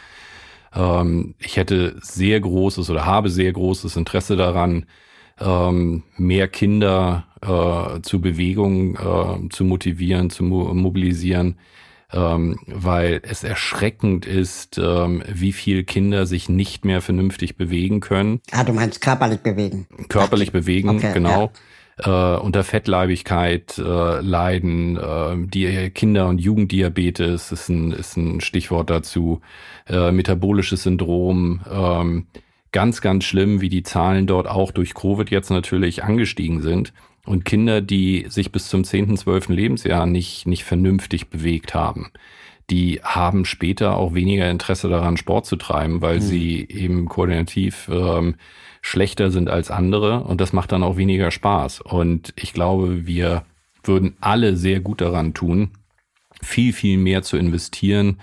Ähm, ich hätte sehr großes oder habe sehr großes Interesse daran, ähm, mehr Kinder äh, zu Bewegung äh, zu motivieren, zu mo mobilisieren, ähm, weil es erschreckend ist, ähm, wie viel Kinder sich nicht mehr vernünftig bewegen können. Ah, du meinst körperlich bewegen. Körperlich bewegen, okay, genau. Ja äh, unter Fettleibigkeit äh, leiden. Äh, die Kinder- und Jugenddiabetes ist ein, ist ein Stichwort dazu. Äh, metabolisches Syndrom. Ähm, ganz, ganz schlimm, wie die Zahlen dort auch durch Covid jetzt natürlich angestiegen sind. Und Kinder, die sich bis zum 10., 12. Lebensjahr nicht, nicht vernünftig bewegt haben, die haben später auch weniger Interesse daran, Sport zu treiben, weil mhm. sie eben koordinativ ähm, schlechter sind als andere und das macht dann auch weniger Spaß. Und ich glaube, wir würden alle sehr gut daran tun, viel, viel mehr zu investieren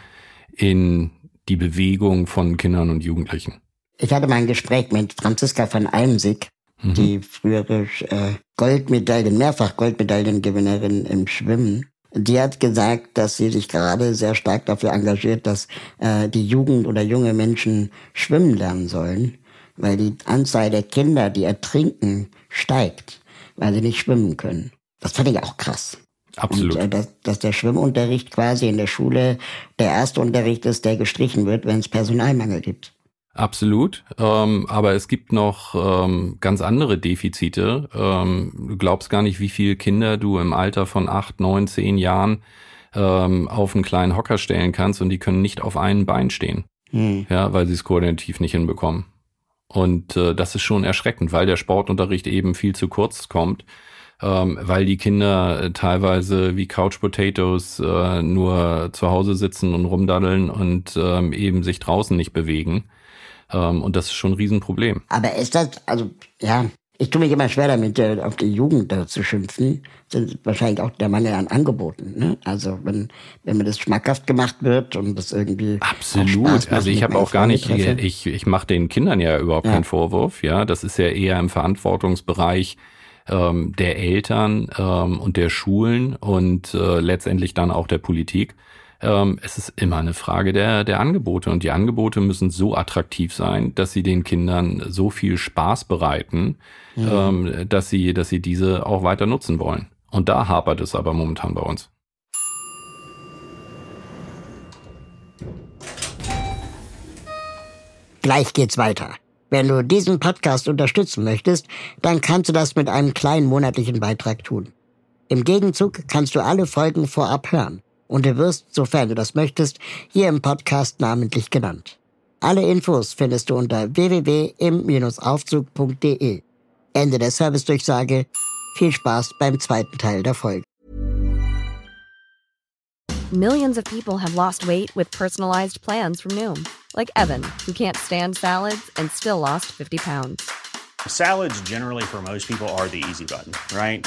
in die Bewegung von Kindern und Jugendlichen. Ich hatte mal ein Gespräch mit Franziska von Almsig, mhm. die frühere äh, Goldmedaillen, mehrfach Goldmedaillengewinnerin im Schwimmen. Die hat gesagt, dass sie sich gerade sehr stark dafür engagiert, dass äh, die Jugend oder junge Menschen schwimmen lernen sollen weil die Anzahl der Kinder, die ertrinken, steigt, weil sie nicht schwimmen können. Das fand ich auch krass. Absolut. Und, äh, dass, dass der Schwimmunterricht quasi in der Schule der erste Unterricht ist, der gestrichen wird, wenn es Personalmangel gibt. Absolut. Ähm, aber es gibt noch ähm, ganz andere Defizite. Ähm, du glaubst gar nicht, wie viele Kinder du im Alter von acht, neun, zehn Jahren ähm, auf einen kleinen Hocker stellen kannst und die können nicht auf einem Bein stehen. Hm. Ja, weil sie es koordinativ nicht hinbekommen. Und äh, das ist schon erschreckend, weil der Sportunterricht eben viel zu kurz kommt, ähm, weil die Kinder äh, teilweise wie Couch Potatoes äh, nur zu Hause sitzen und rumdaddeln und ähm, eben sich draußen nicht bewegen. Ähm, und das ist schon ein Riesenproblem. Aber ist das, also ja, ich tue mich immer schwer damit, äh, auf die Jugend da zu schimpfen. Das ist wahrscheinlich auch der Mangel an Angeboten. Ne? Also wenn, wenn mir das schmackhaft gemacht wird und das irgendwie. Absolut. also ich habe auch gar nicht, ich, ich mache den Kindern ja überhaupt ja. keinen Vorwurf. Ja, das ist ja eher im Verantwortungsbereich ähm, der Eltern ähm, und der Schulen und äh, letztendlich dann auch der Politik ähm, es ist immer eine Frage der, der Angebote. Und die Angebote müssen so attraktiv sein, dass sie den Kindern so viel Spaß bereiten, mhm. ähm, dass, sie, dass sie diese auch weiter nutzen wollen. Und da hapert es aber momentan bei uns. Gleich geht's weiter. Wenn du diesen Podcast unterstützen möchtest, dann kannst du das mit einem kleinen monatlichen Beitrag tun. Im Gegenzug kannst du alle Folgen vorab hören und du wirst, sofern du das möchtest, hier im Podcast namentlich genannt. Alle Infos findest du unter www.im-aufzug.de. Ende der Servicedurchsage. Viel Spaß beim zweiten Teil der Folge. Millions of people have lost weight with personalized plans from Noom, like Evan, who can't stand salads and still lost 50 pounds. Salads generally for most people are the easy button, right?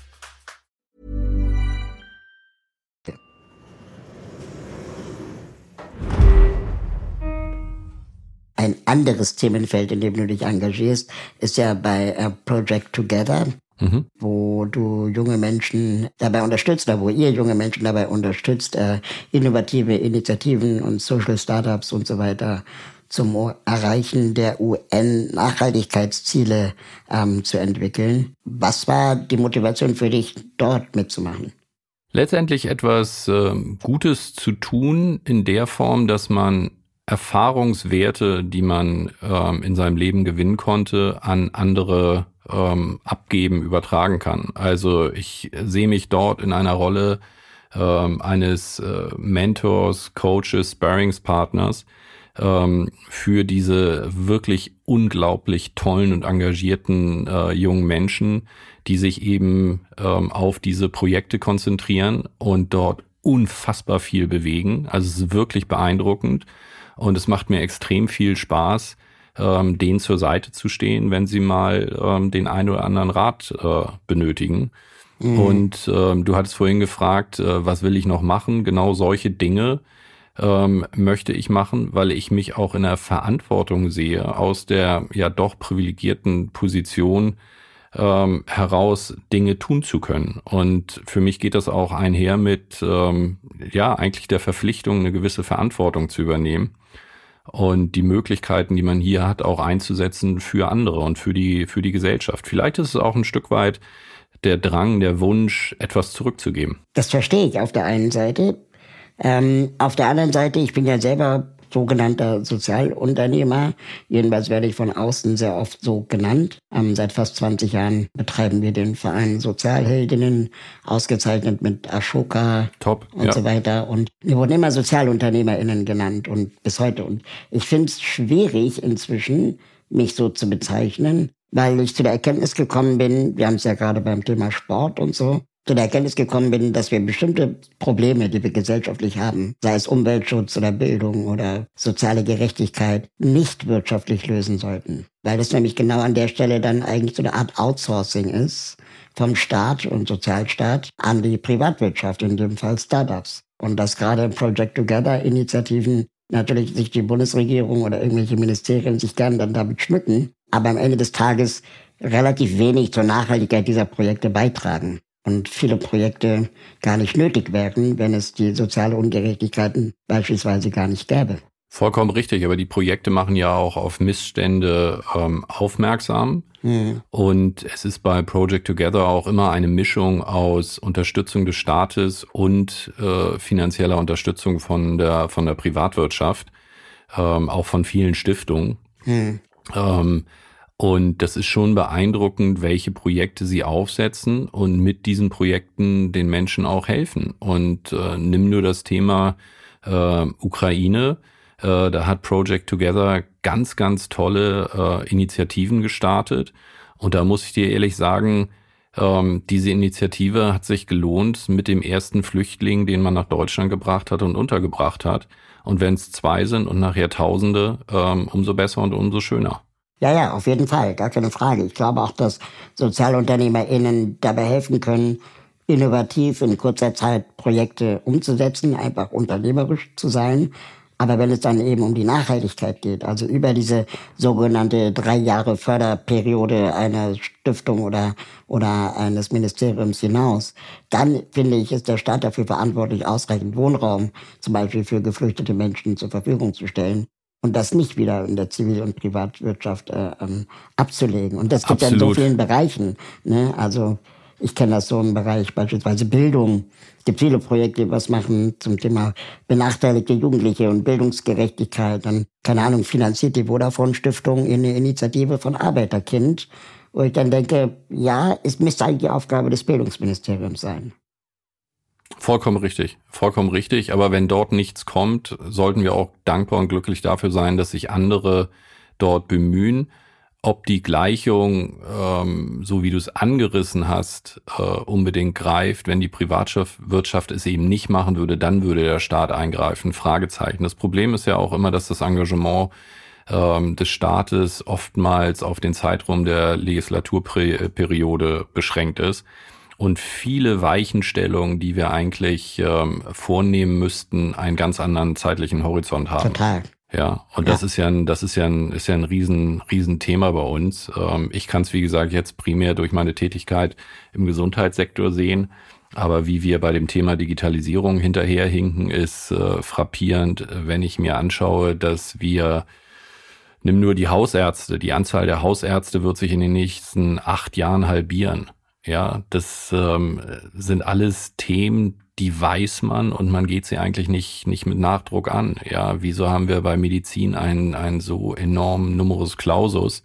Ein anderes Themenfeld, in dem du dich engagierst, ist ja bei äh, Project Together, mhm. wo du junge Menschen dabei unterstützt, oder wo ihr junge Menschen dabei unterstützt, äh, innovative Initiativen und Social Startups und so weiter zum Erreichen der UN-Nachhaltigkeitsziele ähm, zu entwickeln. Was war die Motivation für dich, dort mitzumachen? Letztendlich etwas äh, Gutes zu tun in der Form, dass man Erfahrungswerte, die man ähm, in seinem Leben gewinnen konnte, an andere ähm, abgeben, übertragen kann. Also ich sehe mich dort in einer Rolle ähm, eines äh, Mentors, Coaches, Sparringspartners ähm, für diese wirklich unglaublich tollen und engagierten äh, jungen Menschen, die sich eben ähm, auf diese Projekte konzentrieren und dort unfassbar viel bewegen. Also es ist wirklich beeindruckend. Und es macht mir extrem viel Spaß, ähm, denen zur Seite zu stehen, wenn sie mal ähm, den einen oder anderen Rat äh, benötigen. Mhm. Und ähm, du hattest vorhin gefragt, äh, was will ich noch machen? Genau solche Dinge ähm, möchte ich machen, weil ich mich auch in der Verantwortung sehe, aus der ja doch privilegierten Position ähm, heraus Dinge tun zu können. Und für mich geht das auch einher mit, ähm, ja, eigentlich der Verpflichtung, eine gewisse Verantwortung zu übernehmen und die Möglichkeiten, die man hier hat, auch einzusetzen für andere und für die, für die Gesellschaft. Vielleicht ist es auch ein Stück weit der Drang, der Wunsch, etwas zurückzugeben. Das verstehe ich auf der einen Seite. Ähm, auf der anderen Seite, ich bin ja selber sogenannter Sozialunternehmer. Jedenfalls werde ich von außen sehr oft so genannt. Ähm, seit fast 20 Jahren betreiben wir den Verein Sozialheldinnen, ausgezeichnet mit Ashoka Top, und ja. so weiter. Und wir wurden immer SozialunternehmerInnen genannt und bis heute. Und ich finde es schwierig inzwischen, mich so zu bezeichnen, weil ich zu der Erkenntnis gekommen bin, wir haben es ja gerade beim Thema Sport und so, zu der Erkenntnis gekommen bin, dass wir bestimmte Probleme, die wir gesellschaftlich haben, sei es Umweltschutz oder Bildung oder soziale Gerechtigkeit, nicht wirtschaftlich lösen sollten. Weil das nämlich genau an der Stelle dann eigentlich so eine Art Outsourcing ist vom Staat und Sozialstaat an die Privatwirtschaft, in dem Fall Startups. Und dass gerade Project Together Initiativen natürlich sich die Bundesregierung oder irgendwelche Ministerien sich gern dann damit schmücken, aber am Ende des Tages relativ wenig zur Nachhaltigkeit dieser Projekte beitragen und viele Projekte gar nicht nötig wären, wenn es die soziale Ungerechtigkeiten beispielsweise gar nicht gäbe. Vollkommen richtig, aber die Projekte machen ja auch auf Missstände ähm, aufmerksam. Mhm. Und es ist bei Project Together auch immer eine Mischung aus Unterstützung des Staates und äh, finanzieller Unterstützung von der, von der Privatwirtschaft, ähm, auch von vielen Stiftungen. Mhm. Ähm, und das ist schon beeindruckend, welche Projekte sie aufsetzen und mit diesen Projekten den Menschen auch helfen. Und äh, nimm nur das Thema äh, Ukraine. Äh, da hat Project Together ganz, ganz tolle äh, Initiativen gestartet. Und da muss ich dir ehrlich sagen, ähm, diese Initiative hat sich gelohnt mit dem ersten Flüchtling, den man nach Deutschland gebracht hat und untergebracht hat. Und wenn es zwei sind und nachher Tausende, ähm, umso besser und umso schöner. Ja, ja, auf jeden Fall, gar keine Frage. Ich glaube auch, dass SozialunternehmerInnen dabei helfen können, innovativ in kurzer Zeit Projekte umzusetzen, einfach unternehmerisch zu sein. Aber wenn es dann eben um die Nachhaltigkeit geht, also über diese sogenannte drei Jahre Förderperiode einer Stiftung oder, oder eines Ministeriums hinaus, dann finde ich, ist der Staat dafür verantwortlich, ausreichend Wohnraum zum Beispiel für geflüchtete Menschen zur Verfügung zu stellen und das nicht wieder in der Zivil- und Privatwirtschaft äh, ähm, abzulegen. Und das gibt ja in so vielen Bereichen. Ne? Also ich kenne das so im Bereich beispielsweise Bildung. Es gibt viele Projekte, die was machen zum Thema benachteiligte Jugendliche und Bildungsgerechtigkeit. Dann, keine Ahnung, finanziert die Vodafone Stiftung eine Initiative von Arbeiterkind, wo ich dann denke, ja, es müsste eigentlich die Aufgabe des Bildungsministeriums sein. Vollkommen richtig, vollkommen richtig. Aber wenn dort nichts kommt, sollten wir auch dankbar und glücklich dafür sein, dass sich andere dort bemühen. ob die Gleichung, ähm, so wie du es angerissen hast, äh, unbedingt greift. Wenn die Privatwirtschaft es eben nicht machen würde, dann würde der Staat eingreifen. Fragezeichen. Das Problem ist ja auch immer, dass das Engagement ähm, des Staates oftmals auf den Zeitraum der Legislaturperiode beschränkt ist. Und viele Weichenstellungen, die wir eigentlich ähm, vornehmen müssten, einen ganz anderen zeitlichen Horizont haben. Total. Ja, und ja. das ist ja ein, das ist ja ein, ist ja ein riesen, riesen Thema bei uns. Ähm, ich kann es, wie gesagt, jetzt primär durch meine Tätigkeit im Gesundheitssektor sehen. Aber wie wir bei dem Thema Digitalisierung hinterherhinken, ist äh, frappierend, wenn ich mir anschaue, dass wir, nimm nur die Hausärzte, die Anzahl der Hausärzte wird sich in den nächsten acht Jahren halbieren. Ja, das ähm, sind alles Themen, die weiß man und man geht sie eigentlich nicht, nicht mit Nachdruck an. Ja, wieso haben wir bei Medizin einen, einen so enormen Numerus Clausus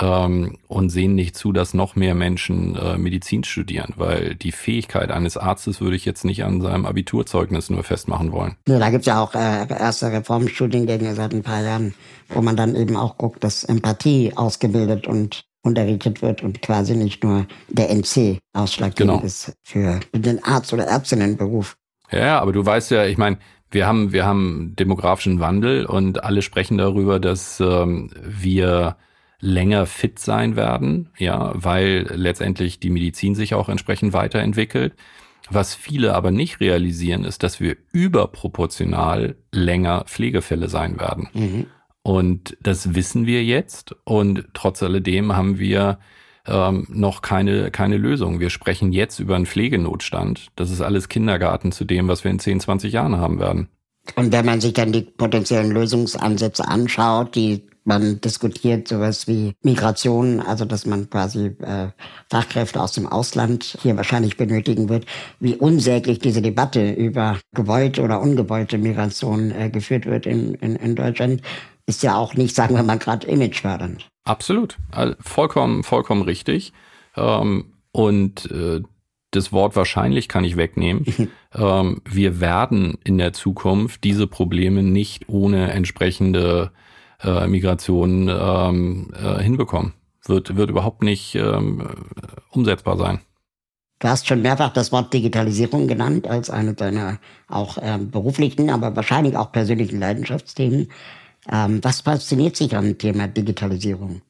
ähm, und sehen nicht zu, dass noch mehr Menschen äh, Medizin studieren? Weil die Fähigkeit eines Arztes würde ich jetzt nicht an seinem Abiturzeugnis nur festmachen wollen. Ja, da gibt's ja auch äh, erste Reformstudiengänge seit ein paar Jahren, wo man dann eben auch guckt, dass Empathie ausgebildet und unterrichtet wird und quasi nicht nur der NC ausschlaggebend genau. ist für den Arzt- oder Ärztinnenberuf. Ja, aber du weißt ja, ich meine, wir haben, wir haben demografischen Wandel und alle sprechen darüber, dass ähm, wir länger fit sein werden, ja, weil letztendlich die Medizin sich auch entsprechend weiterentwickelt. Was viele aber nicht realisieren, ist, dass wir überproportional länger Pflegefälle sein werden. Mhm. Und das wissen wir jetzt. Und trotz alledem haben wir ähm, noch keine, keine Lösung. Wir sprechen jetzt über einen Pflegenotstand. Das ist alles Kindergarten zu dem, was wir in 10, 20 Jahren haben werden. Und wenn man sich dann die potenziellen Lösungsansätze anschaut, die man diskutiert, sowas wie Migration, also dass man quasi äh, Fachkräfte aus dem Ausland hier wahrscheinlich benötigen wird, wie unsäglich diese Debatte über gewollte oder ungewollte Migration äh, geführt wird in, in, in Deutschland, ist ja auch nicht, sagen wir mal, gerade imagefördernd. Absolut. Also vollkommen, vollkommen richtig. Ähm, und äh, das Wort wahrscheinlich kann ich wegnehmen. ähm, wir werden in der Zukunft diese Probleme nicht ohne entsprechende äh, Migration ähm, äh, hinbekommen. Wird, wird überhaupt nicht umsetzbar sein. Du hast schon mehrfach das Wort Digitalisierung genannt als eine deiner auch beruflichen, aber wahrscheinlich auch persönlichen Leidenschaftsthemen. Ähm, was fasziniert sich an dem Thema Digitalisierung?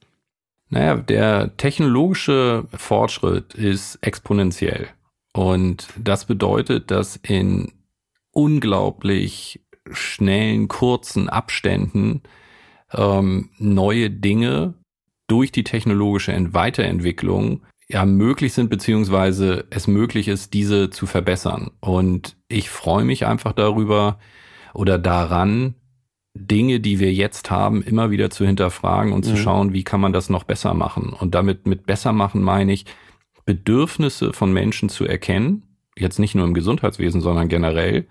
Naja, der technologische Fortschritt ist exponentiell. Und das bedeutet, dass in unglaublich schnellen, kurzen Abständen ähm, neue Dinge durch die technologische Weiterentwicklung ja möglich sind, beziehungsweise es möglich ist, diese zu verbessern. Und ich freue mich einfach darüber oder daran, Dinge, die wir jetzt haben, immer wieder zu hinterfragen und mhm. zu schauen, wie kann man das noch besser machen. Und damit mit besser machen meine ich, Bedürfnisse von Menschen zu erkennen, jetzt nicht nur im Gesundheitswesen, sondern generell.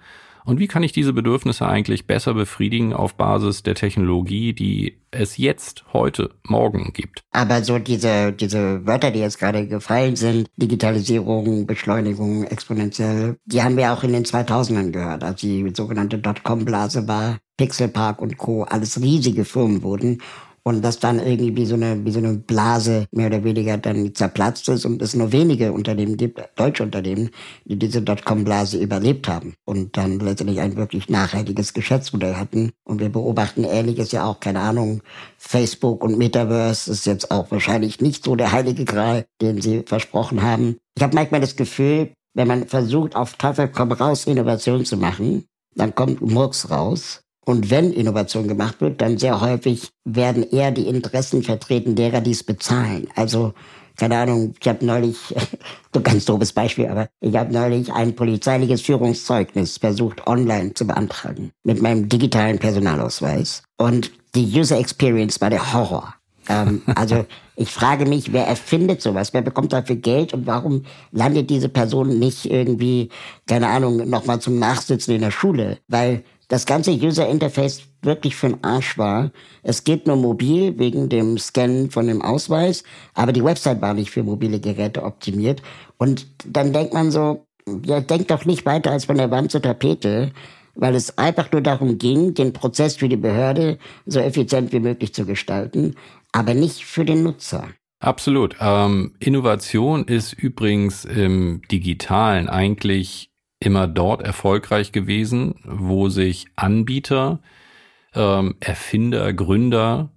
Und wie kann ich diese Bedürfnisse eigentlich besser befriedigen auf Basis der Technologie, die es jetzt, heute, morgen gibt? Aber so diese, diese Wörter, die jetzt gerade gefallen sind, Digitalisierung, Beschleunigung, exponentiell, die haben wir auch in den 2000ern gehört, als die sogenannte Dotcom-Blase war, Pixelpark und Co. alles riesige Firmen wurden und das dann irgendwie wie so eine, wie so eine Blase mehr oder weniger dann zerplatzt ist und es nur wenige Unternehmen gibt, deutsche Unternehmen, die diese Dotcom-Blase überlebt haben und dann letztendlich ein wirklich nachhaltiges Geschäftsmodell hatten. Und wir beobachten Ähnliches ja auch, keine Ahnung, Facebook und Metaverse ist jetzt auch wahrscheinlich nicht so der heilige Gral, den sie versprochen haben. Ich habe manchmal das Gefühl, wenn man versucht, auf Teufel komm raus Innovation zu machen, dann kommt Murks raus. Und wenn Innovation gemacht wird, dann sehr häufig werden eher die Interessen vertreten derer, die es bezahlen. Also, keine Ahnung, ich habe neulich, so ganz doofes Beispiel, aber ich habe neulich ein polizeiliches Führungszeugnis versucht online zu beantragen mit meinem digitalen Personalausweis. Und die User Experience war der Horror. ähm, also ich frage mich, wer erfindet sowas? Wer bekommt dafür Geld und warum landet diese Person nicht irgendwie, keine Ahnung, nochmal zum Nachsitzen in der Schule? Weil das ganze User Interface wirklich für den Arsch war. Es geht nur mobil wegen dem Scannen von dem Ausweis, aber die Website war nicht für mobile Geräte optimiert. Und dann denkt man so, ja, denkt doch nicht weiter als von der Wand zur Tapete. weil es einfach nur darum ging, den Prozess für die Behörde so effizient wie möglich zu gestalten, aber nicht für den Nutzer. Absolut. Ähm, Innovation ist übrigens im digitalen eigentlich immer dort erfolgreich gewesen, wo sich Anbieter, ähm, Erfinder, Gründer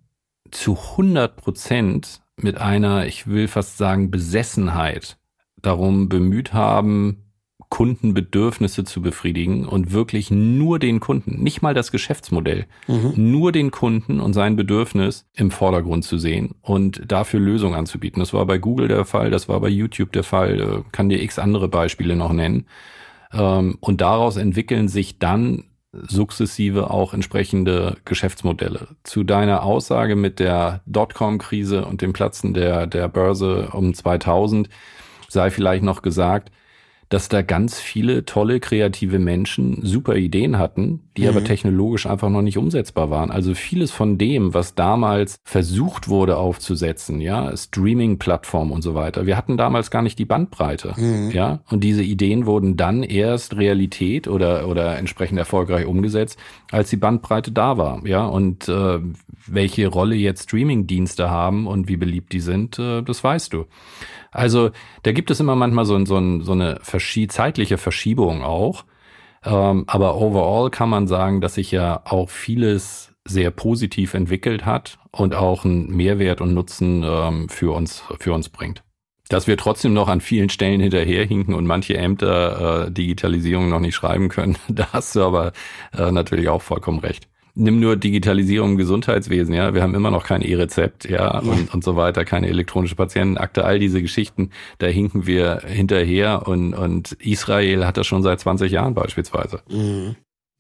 zu 100 Prozent mit einer, ich will fast sagen, Besessenheit darum bemüht haben, Kundenbedürfnisse zu befriedigen und wirklich nur den Kunden, nicht mal das Geschäftsmodell, mhm. nur den Kunden und sein Bedürfnis im Vordergrund zu sehen und dafür Lösungen anzubieten. Das war bei Google der Fall, das war bei YouTube der Fall, äh, kann dir x andere Beispiele noch nennen. Ähm, und daraus entwickeln sich dann sukzessive auch entsprechende Geschäftsmodelle. Zu deiner Aussage mit der Dotcom-Krise und dem Platzen der, der Börse um 2000 sei vielleicht noch gesagt, dass da ganz viele tolle kreative Menschen super Ideen hatten, die mhm. aber technologisch einfach noch nicht umsetzbar waren. Also vieles von dem, was damals versucht wurde aufzusetzen, ja, Streaming-Plattform und so weiter. Wir hatten damals gar nicht die Bandbreite, mhm. ja, und diese Ideen wurden dann erst Realität oder oder entsprechend erfolgreich umgesetzt, als die Bandbreite da war, ja. Und äh, welche Rolle jetzt Streaming-Dienste haben und wie beliebt die sind, äh, das weißt du. Also da gibt es immer manchmal so, so, so eine verschie zeitliche Verschiebung auch. Ähm, aber overall kann man sagen, dass sich ja auch vieles sehr positiv entwickelt hat und auch einen Mehrwert und Nutzen ähm, für uns für uns bringt. Dass wir trotzdem noch an vielen Stellen hinterherhinken und manche Ämter äh, Digitalisierung noch nicht schreiben können, da hast du aber äh, natürlich auch vollkommen recht nimm nur Digitalisierung im Gesundheitswesen, ja, wir haben immer noch kein E-Rezept, ja, und, und so weiter, keine elektronische Patientenakte, all diese Geschichten, da hinken wir hinterher und, und Israel hat das schon seit 20 Jahren beispielsweise. Mhm.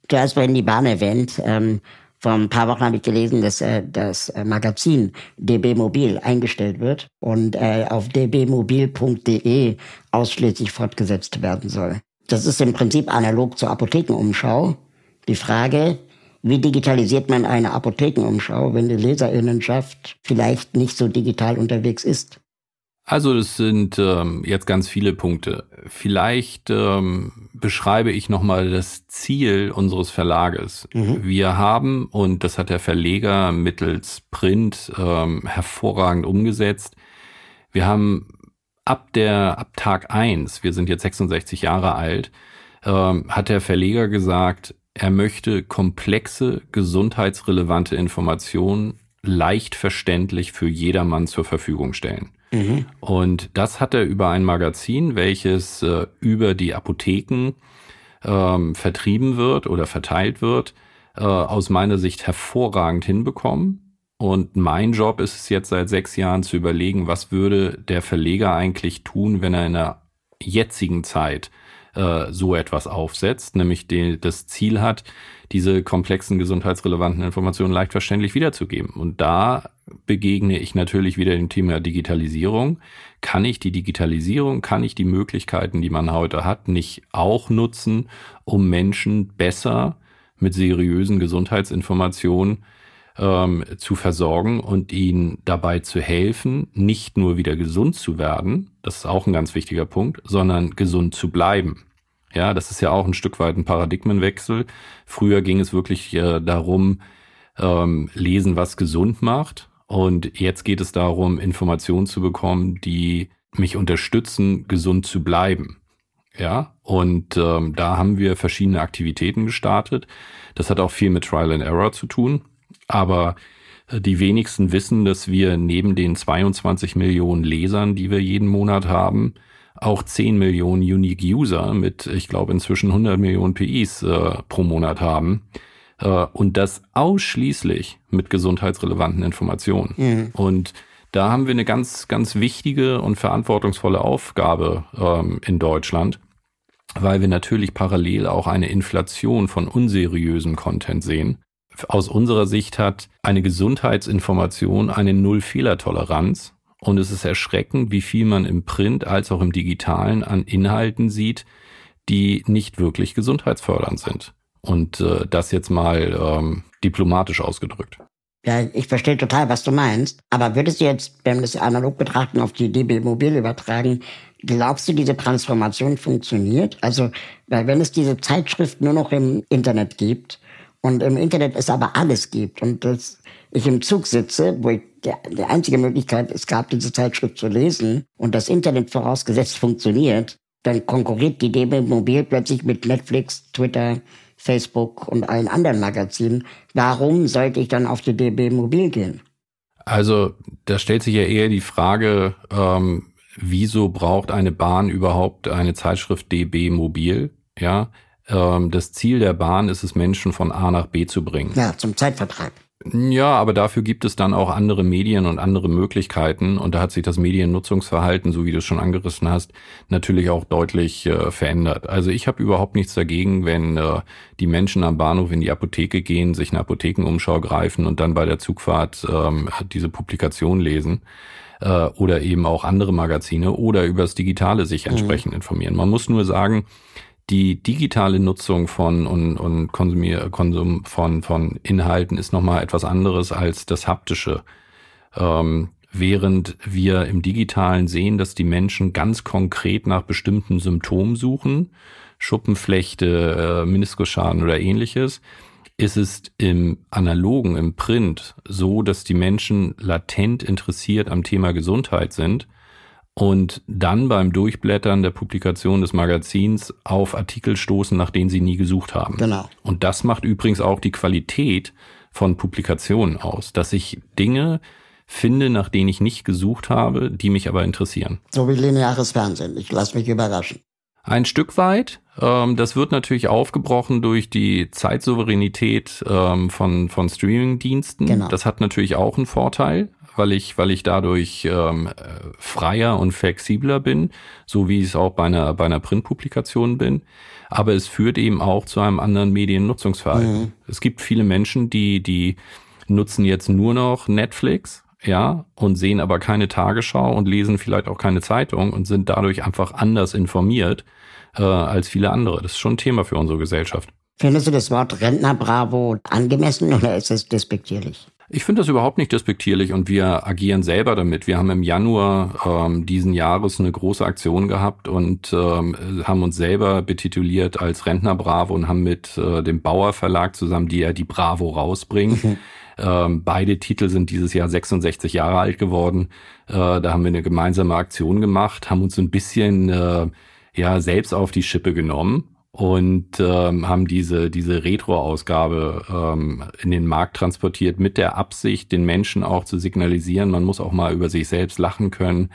Du hast vorhin die Bahn erwähnt. Ähm, vor ein paar Wochen habe ich gelesen, dass äh, das äh, Magazin DB Mobil eingestellt wird und äh, auf dbmobil.de ausschließlich fortgesetzt werden soll. Das ist im Prinzip analog zur Apothekenumschau. Die Frage, wie digitalisiert man eine Apothekenumschau, wenn die Leserinnenschaft vielleicht nicht so digital unterwegs ist? Also das sind ähm, jetzt ganz viele Punkte. Vielleicht ähm, beschreibe ich nochmal das Ziel unseres Verlages. Mhm. Wir haben, und das hat der Verleger mittels Print ähm, hervorragend umgesetzt, wir haben ab der ab Tag eins, wir sind jetzt 66 Jahre alt, ähm, hat der Verleger gesagt, er möchte komplexe, gesundheitsrelevante Informationen leicht verständlich für jedermann zur Verfügung stellen. Mhm. Und das hat er über ein Magazin, welches äh, über die Apotheken ähm, vertrieben wird oder verteilt wird, äh, aus meiner Sicht hervorragend hinbekommen. Und mein Job ist es jetzt seit sechs Jahren zu überlegen, was würde der Verleger eigentlich tun, wenn er in der jetzigen Zeit äh, so etwas aufsetzt, nämlich die, das Ziel hat, diese komplexen gesundheitsrelevanten Informationen leicht verständlich wiederzugeben. Und da begegne ich natürlich wieder dem Thema Digitalisierung. Kann ich die Digitalisierung, kann ich die Möglichkeiten, die man heute hat, nicht auch nutzen, um Menschen besser mit seriösen Gesundheitsinformationen ähm, zu versorgen und ihnen dabei zu helfen, nicht nur wieder gesund zu werden, das ist auch ein ganz wichtiger Punkt, sondern gesund zu bleiben. Ja, das ist ja auch ein Stück weit ein Paradigmenwechsel. Früher ging es wirklich äh, darum, ähm, lesen, was gesund macht. Und jetzt geht es darum, Informationen zu bekommen, die mich unterstützen, gesund zu bleiben. Ja, und ähm, da haben wir verschiedene Aktivitäten gestartet. Das hat auch viel mit Trial and Error zu tun. Aber äh, die wenigsten wissen, dass wir neben den 22 Millionen Lesern, die wir jeden Monat haben, auch 10 Millionen Unique User mit, ich glaube, inzwischen 100 Millionen PIs äh, pro Monat haben. Äh, und das ausschließlich mit gesundheitsrelevanten Informationen. Mhm. Und da haben wir eine ganz, ganz wichtige und verantwortungsvolle Aufgabe ähm, in Deutschland, weil wir natürlich parallel auch eine Inflation von unseriösem Content sehen aus unserer Sicht hat eine Gesundheitsinformation eine Null-Fehler-Toleranz. Und es ist erschreckend, wie viel man im Print als auch im Digitalen an Inhalten sieht, die nicht wirklich gesundheitsfördernd sind. Und äh, das jetzt mal ähm, diplomatisch ausgedrückt. Ja, ich verstehe total, was du meinst. Aber würdest du jetzt, wenn wir das analog betrachten, auf die DB Mobil übertragen, Glaubst du, diese Transformation funktioniert? Also, weil wenn es diese Zeitschrift nur noch im Internet gibt und im Internet es aber alles gibt und das, ich im Zug sitze, wo ich der, der einzige Möglichkeit es gab, diese Zeitschrift zu lesen und das Internet vorausgesetzt funktioniert, dann konkurriert die DB Mobil plötzlich mit Netflix, Twitter, Facebook und allen anderen Magazinen. Warum sollte ich dann auf die DB Mobil gehen? Also da stellt sich ja eher die Frage, ähm, wieso braucht eine Bahn überhaupt eine Zeitschrift DB Mobil? Ja, das Ziel der Bahn ist es, Menschen von A nach B zu bringen. Ja, zum Zeitvertreib. Ja, aber dafür gibt es dann auch andere Medien und andere Möglichkeiten. Und da hat sich das Mediennutzungsverhalten, so wie du es schon angerissen hast, natürlich auch deutlich äh, verändert. Also ich habe überhaupt nichts dagegen, wenn äh, die Menschen am Bahnhof in die Apotheke gehen, sich eine Apothekenumschau greifen und dann bei der Zugfahrt ähm, diese Publikation lesen äh, oder eben auch andere Magazine oder übers Digitale sich mhm. entsprechend mhm. informieren. Man muss nur sagen, die digitale Nutzung von und, und Konsumier, Konsum von, von Inhalten ist nochmal etwas anderes als das haptische. Ähm, während wir im Digitalen sehen, dass die Menschen ganz konkret nach bestimmten Symptomen suchen, Schuppenflechte, äh, Meniskusschaden oder ähnliches, ist es im analogen, im Print so, dass die Menschen latent interessiert am Thema Gesundheit sind und dann beim Durchblättern der Publikation des Magazins auf Artikel stoßen, nach denen sie nie gesucht haben. Genau. Und das macht übrigens auch die Qualität von Publikationen aus, dass ich Dinge finde, nach denen ich nicht gesucht habe, die mich aber interessieren. So wie lineares Fernsehen. Ich lasse mich überraschen. Ein Stück weit. Ähm, das wird natürlich aufgebrochen durch die Zeitsouveränität ähm, von, von Streaming-Diensten. Genau. Das hat natürlich auch einen Vorteil weil ich, weil ich dadurch ähm, freier und flexibler bin, so wie ich es auch bei einer, bei einer Printpublikation bin. Aber es führt eben auch zu einem anderen Mediennutzungsverhalten. Mhm. Es gibt viele Menschen, die, die nutzen jetzt nur noch Netflix, ja, und sehen aber keine Tagesschau und lesen vielleicht auch keine Zeitung und sind dadurch einfach anders informiert äh, als viele andere. Das ist schon ein Thema für unsere Gesellschaft. Findest du das Wort Rentner Bravo angemessen oder ist es despektierlich? Ich finde das überhaupt nicht despektierlich und wir agieren selber damit. Wir haben im Januar ähm, diesen Jahres eine große Aktion gehabt und ähm, haben uns selber betituliert als Rentner Bravo und haben mit äh, dem Bauer Verlag zusammen, die ja die Bravo rausbringen. Mhm. Ähm, beide Titel sind dieses Jahr 66 Jahre alt geworden. Äh, da haben wir eine gemeinsame Aktion gemacht, haben uns ein bisschen äh, ja selbst auf die Schippe genommen und ähm, haben diese, diese Retro-Ausgabe ähm, in den Markt transportiert mit der Absicht, den Menschen auch zu signalisieren, man muss auch mal über sich selbst lachen können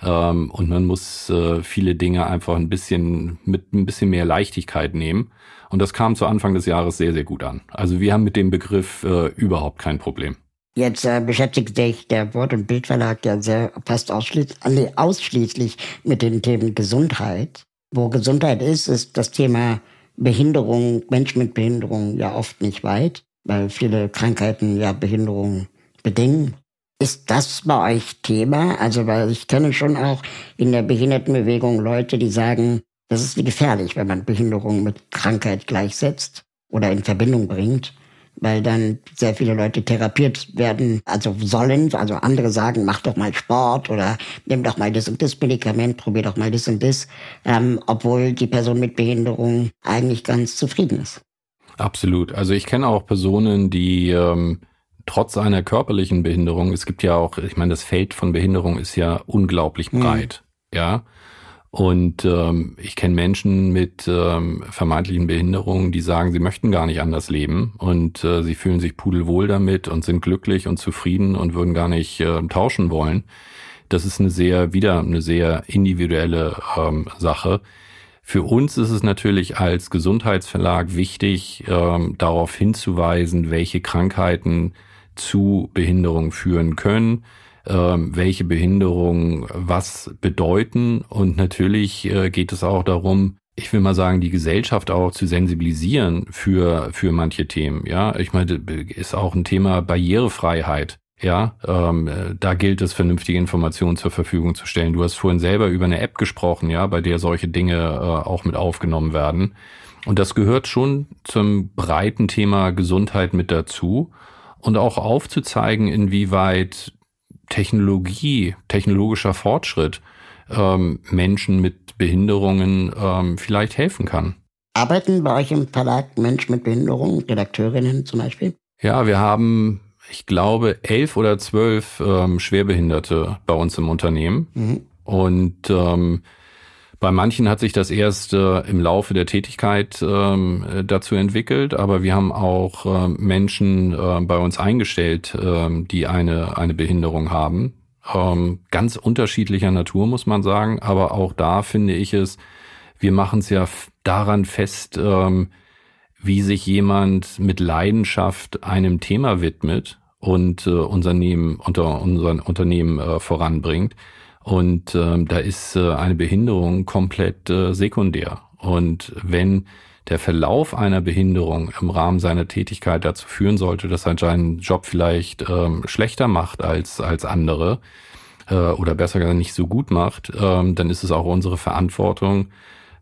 ähm, und man muss äh, viele Dinge einfach ein bisschen mit ein bisschen mehr Leichtigkeit nehmen. Und das kam zu Anfang des Jahres sehr, sehr gut an. Also wir haben mit dem Begriff äh, überhaupt kein Problem. Jetzt äh, beschäftigt sich der Wort- und Bildverlag ja sehr fast ausschließlich, ausschließlich mit den Themen Gesundheit. Wo Gesundheit ist, ist das Thema Behinderung, Menschen mit Behinderung ja oft nicht weit, weil viele Krankheiten ja Behinderung bedingen. Ist das bei euch Thema? Also, weil ich kenne schon auch in der Behindertenbewegung Leute, die sagen, das ist wie gefährlich, wenn man Behinderung mit Krankheit gleichsetzt oder in Verbindung bringt weil dann sehr viele Leute therapiert werden, also sollen, also andere sagen, mach doch mal Sport oder nimm doch mal das und das Medikament, probier doch mal das und das, ähm, obwohl die Person mit Behinderung eigentlich ganz zufrieden ist. Absolut. Also ich kenne auch Personen, die ähm, trotz einer körperlichen Behinderung, es gibt ja auch, ich meine, das Feld von Behinderung ist ja unglaublich mhm. breit, mhm. ja. Und ähm, ich kenne Menschen mit ähm, vermeintlichen Behinderungen, die sagen, sie möchten gar nicht anders leben und äh, sie fühlen sich pudelwohl damit und sind glücklich und zufrieden und würden gar nicht äh, tauschen wollen. Das ist eine sehr, wieder eine sehr individuelle ähm, Sache. Für uns ist es natürlich als Gesundheitsverlag wichtig, ähm, darauf hinzuweisen, welche Krankheiten zu Behinderungen führen können welche Behinderungen was bedeuten. Und natürlich äh, geht es auch darum, ich will mal sagen, die Gesellschaft auch zu sensibilisieren für, für manche Themen. Ja, ich meine, ist auch ein Thema Barrierefreiheit. Ja, ähm, da gilt es, vernünftige Informationen zur Verfügung zu stellen. Du hast vorhin selber über eine App gesprochen, ja, bei der solche Dinge äh, auch mit aufgenommen werden. Und das gehört schon zum breiten Thema Gesundheit mit dazu und auch aufzuzeigen, inwieweit Technologie, technologischer Fortschritt ähm, Menschen mit Behinderungen ähm, vielleicht helfen kann. Arbeiten bei euch im Verlag Menschen mit Behinderungen, Redakteurinnen zum Beispiel? Ja, wir haben, ich glaube, elf oder zwölf ähm, Schwerbehinderte bei uns im Unternehmen. Mhm. Und ähm, bei manchen hat sich das erst äh, im Laufe der Tätigkeit ähm, dazu entwickelt, aber wir haben auch äh, Menschen äh, bei uns eingestellt, äh, die eine, eine Behinderung haben. Ähm, ganz unterschiedlicher Natur, muss man sagen, aber auch da finde ich es, wir machen es ja daran fest, ähm, wie sich jemand mit Leidenschaft einem Thema widmet und äh, Unternehmen, unter unseren Unternehmen äh, voranbringt. Und ähm, da ist äh, eine Behinderung komplett äh, sekundär. Und wenn der Verlauf einer Behinderung im Rahmen seiner Tätigkeit dazu führen sollte, dass er seinen Job vielleicht ähm, schlechter macht als, als andere äh, oder besser gesagt nicht so gut macht, ähm, dann ist es auch unsere Verantwortung,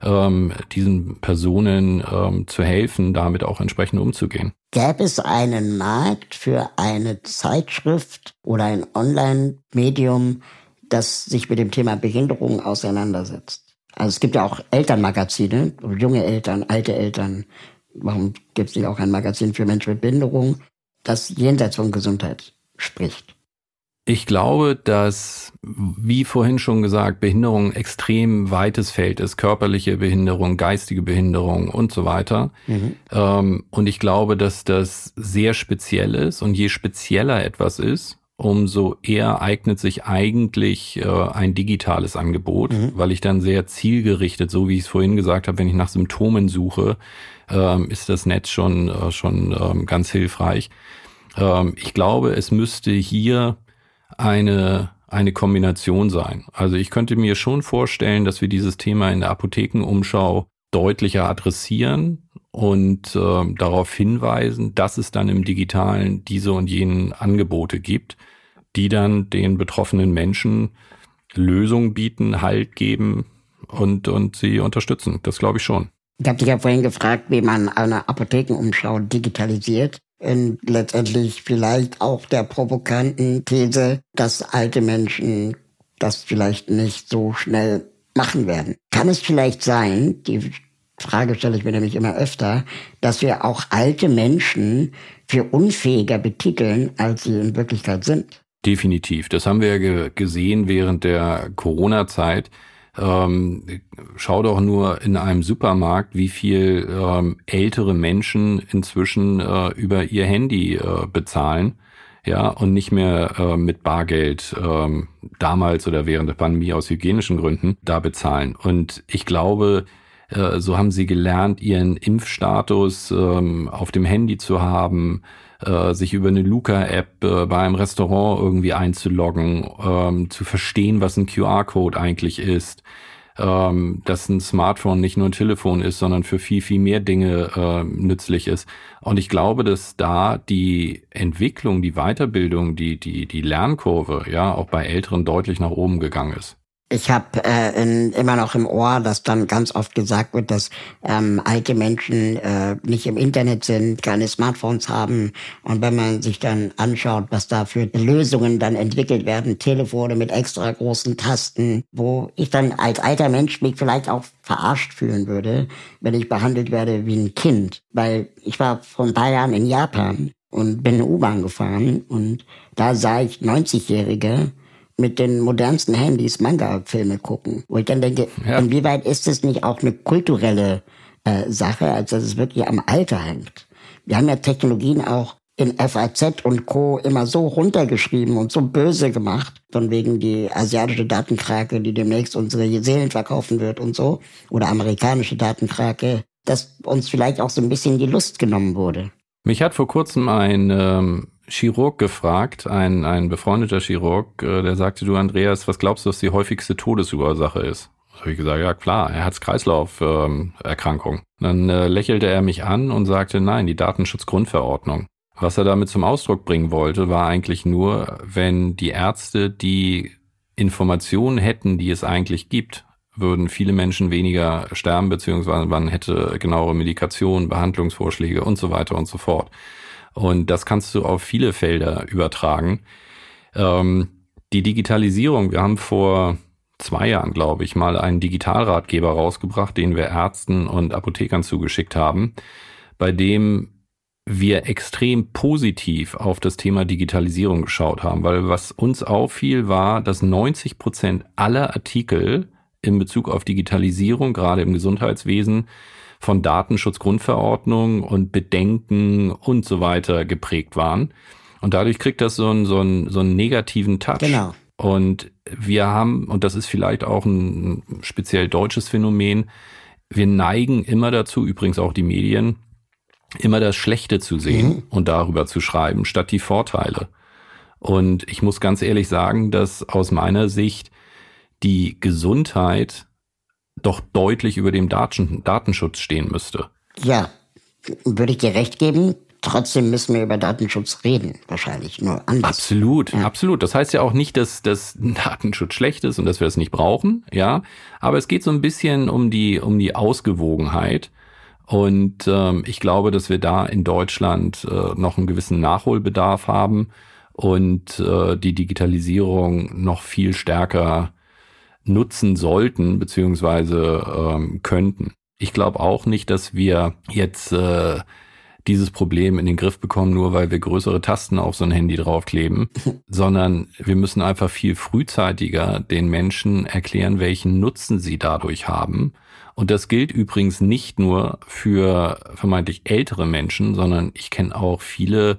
ähm, diesen Personen ähm, zu helfen, damit auch entsprechend umzugehen. Gäbe es einen Markt für eine Zeitschrift oder ein Online-Medium, das sich mit dem Thema Behinderung auseinandersetzt. Also es gibt ja auch Elternmagazine, junge Eltern, alte Eltern. Warum gibt es nicht auch ein Magazin für Menschen mit Behinderung, das jenseits von Gesundheit spricht? Ich glaube, dass, wie vorhin schon gesagt, Behinderung extrem weites Feld ist. Körperliche Behinderung, geistige Behinderung und so weiter. Mhm. Ähm, und ich glaube, dass das sehr speziell ist. Und je spezieller etwas ist, umso eher eignet sich eigentlich äh, ein digitales Angebot, mhm. weil ich dann sehr zielgerichtet, so wie ich es vorhin gesagt habe, wenn ich nach Symptomen suche, ähm, ist das Netz schon, äh, schon ähm, ganz hilfreich. Ähm, ich glaube, es müsste hier eine, eine Kombination sein. Also ich könnte mir schon vorstellen, dass wir dieses Thema in der Apothekenumschau deutlicher adressieren und äh, darauf hinweisen, dass es dann im digitalen diese und jenen Angebote gibt, die dann den betroffenen Menschen Lösungen bieten, Halt geben und, und sie unterstützen. Das glaube ich schon. Ich habe dich ja vorhin gefragt, wie man eine Apothekenumschau digitalisiert. Und letztendlich vielleicht auch der provokanten These, dass alte Menschen das vielleicht nicht so schnell machen werden. Kann es vielleicht sein, die Frage stelle ich mir nämlich immer öfter, dass wir auch alte Menschen für unfähiger betiteln, als sie in Wirklichkeit sind. Definitiv. Das haben wir ja gesehen während der Corona-Zeit. Ähm, schau doch nur in einem Supermarkt, wie viel ähm, ältere Menschen inzwischen äh, über ihr Handy äh, bezahlen. Ja, und nicht mehr äh, mit Bargeld ähm, damals oder während der Pandemie aus hygienischen Gründen da bezahlen. Und ich glaube, äh, so haben sie gelernt, ihren Impfstatus ähm, auf dem Handy zu haben, äh, sich über eine Luca-App äh, bei einem Restaurant irgendwie einzuloggen, ähm, zu verstehen, was ein QR-Code eigentlich ist, ähm, dass ein Smartphone nicht nur ein Telefon ist, sondern für viel, viel mehr Dinge äh, nützlich ist. Und ich glaube, dass da die Entwicklung, die Weiterbildung, die, die, die Lernkurve, ja, auch bei Älteren deutlich nach oben gegangen ist. Ich habe äh, immer noch im Ohr, dass dann ganz oft gesagt wird, dass ähm, alte Menschen äh, nicht im Internet sind, keine Smartphones haben. Und wenn man sich dann anschaut, was da für Lösungen dann entwickelt werden, Telefone mit extra großen Tasten, wo ich dann als alter Mensch mich vielleicht auch verarscht fühlen würde, wenn ich behandelt werde wie ein Kind. Weil ich war vor ein paar Jahren in Japan und bin in U-Bahn gefahren und da sah ich 90-Jährige, mit den modernsten Handys Manga-Filme gucken. Wo ich dann denke, ja. inwieweit ist es nicht auch eine kulturelle äh, Sache, als dass es wirklich am Alter hängt? Wir haben ja Technologien auch in FAZ und Co. immer so runtergeschrieben und so böse gemacht, von wegen die asiatische Datenkrake, die demnächst unsere Seelen verkaufen wird und so, oder amerikanische Datenkrake, dass uns vielleicht auch so ein bisschen die Lust genommen wurde. Mich hat vor kurzem ein ähm, Chirurg gefragt, ein, ein befreundeter Chirurg, äh, der sagte, du Andreas, was glaubst du, was die häufigste Todesursache ist? habe ich gesagt, ja klar, er hat Kreislauferkrankung. Ähm, Dann äh, lächelte er mich an und sagte, nein, die Datenschutzgrundverordnung. Was er damit zum Ausdruck bringen wollte, war eigentlich nur, wenn die Ärzte die Informationen hätten, die es eigentlich gibt, würden viele Menschen weniger sterben, beziehungsweise man hätte genauere Medikationen, Behandlungsvorschläge und so weiter und so fort. Und das kannst du auf viele Felder übertragen. Ähm, die Digitalisierung, wir haben vor zwei Jahren, glaube ich, mal einen Digitalratgeber rausgebracht, den wir Ärzten und Apothekern zugeschickt haben, bei dem wir extrem positiv auf das Thema Digitalisierung geschaut haben, weil was uns auffiel, war, dass 90 Prozent aller Artikel in Bezug auf Digitalisierung, gerade im Gesundheitswesen, von Datenschutzgrundverordnung und Bedenken und so weiter geprägt waren. Und dadurch kriegt das so einen, so einen, so einen negativen Touch. Genau. Und wir haben, und das ist vielleicht auch ein speziell deutsches Phänomen, wir neigen immer dazu, übrigens auch die Medien, immer das Schlechte zu sehen mhm. und darüber zu schreiben, statt die Vorteile. Und ich muss ganz ehrlich sagen, dass aus meiner Sicht die Gesundheit doch deutlich über dem Datenschutz stehen müsste. Ja, würde ich dir recht geben. Trotzdem müssen wir über Datenschutz reden, wahrscheinlich nur anders. Absolut, ja. absolut. Das heißt ja auch nicht, dass das Datenschutz schlecht ist und dass wir es nicht brauchen, ja. Aber es geht so ein bisschen um die um die Ausgewogenheit und ähm, ich glaube, dass wir da in Deutschland äh, noch einen gewissen Nachholbedarf haben und äh, die Digitalisierung noch viel stärker nutzen sollten beziehungsweise ähm, könnten. Ich glaube auch nicht, dass wir jetzt äh, dieses Problem in den Griff bekommen, nur weil wir größere Tasten auf so ein Handy draufkleben, sondern wir müssen einfach viel frühzeitiger den Menschen erklären, welchen Nutzen sie dadurch haben. Und das gilt übrigens nicht nur für vermeintlich ältere Menschen, sondern ich kenne auch viele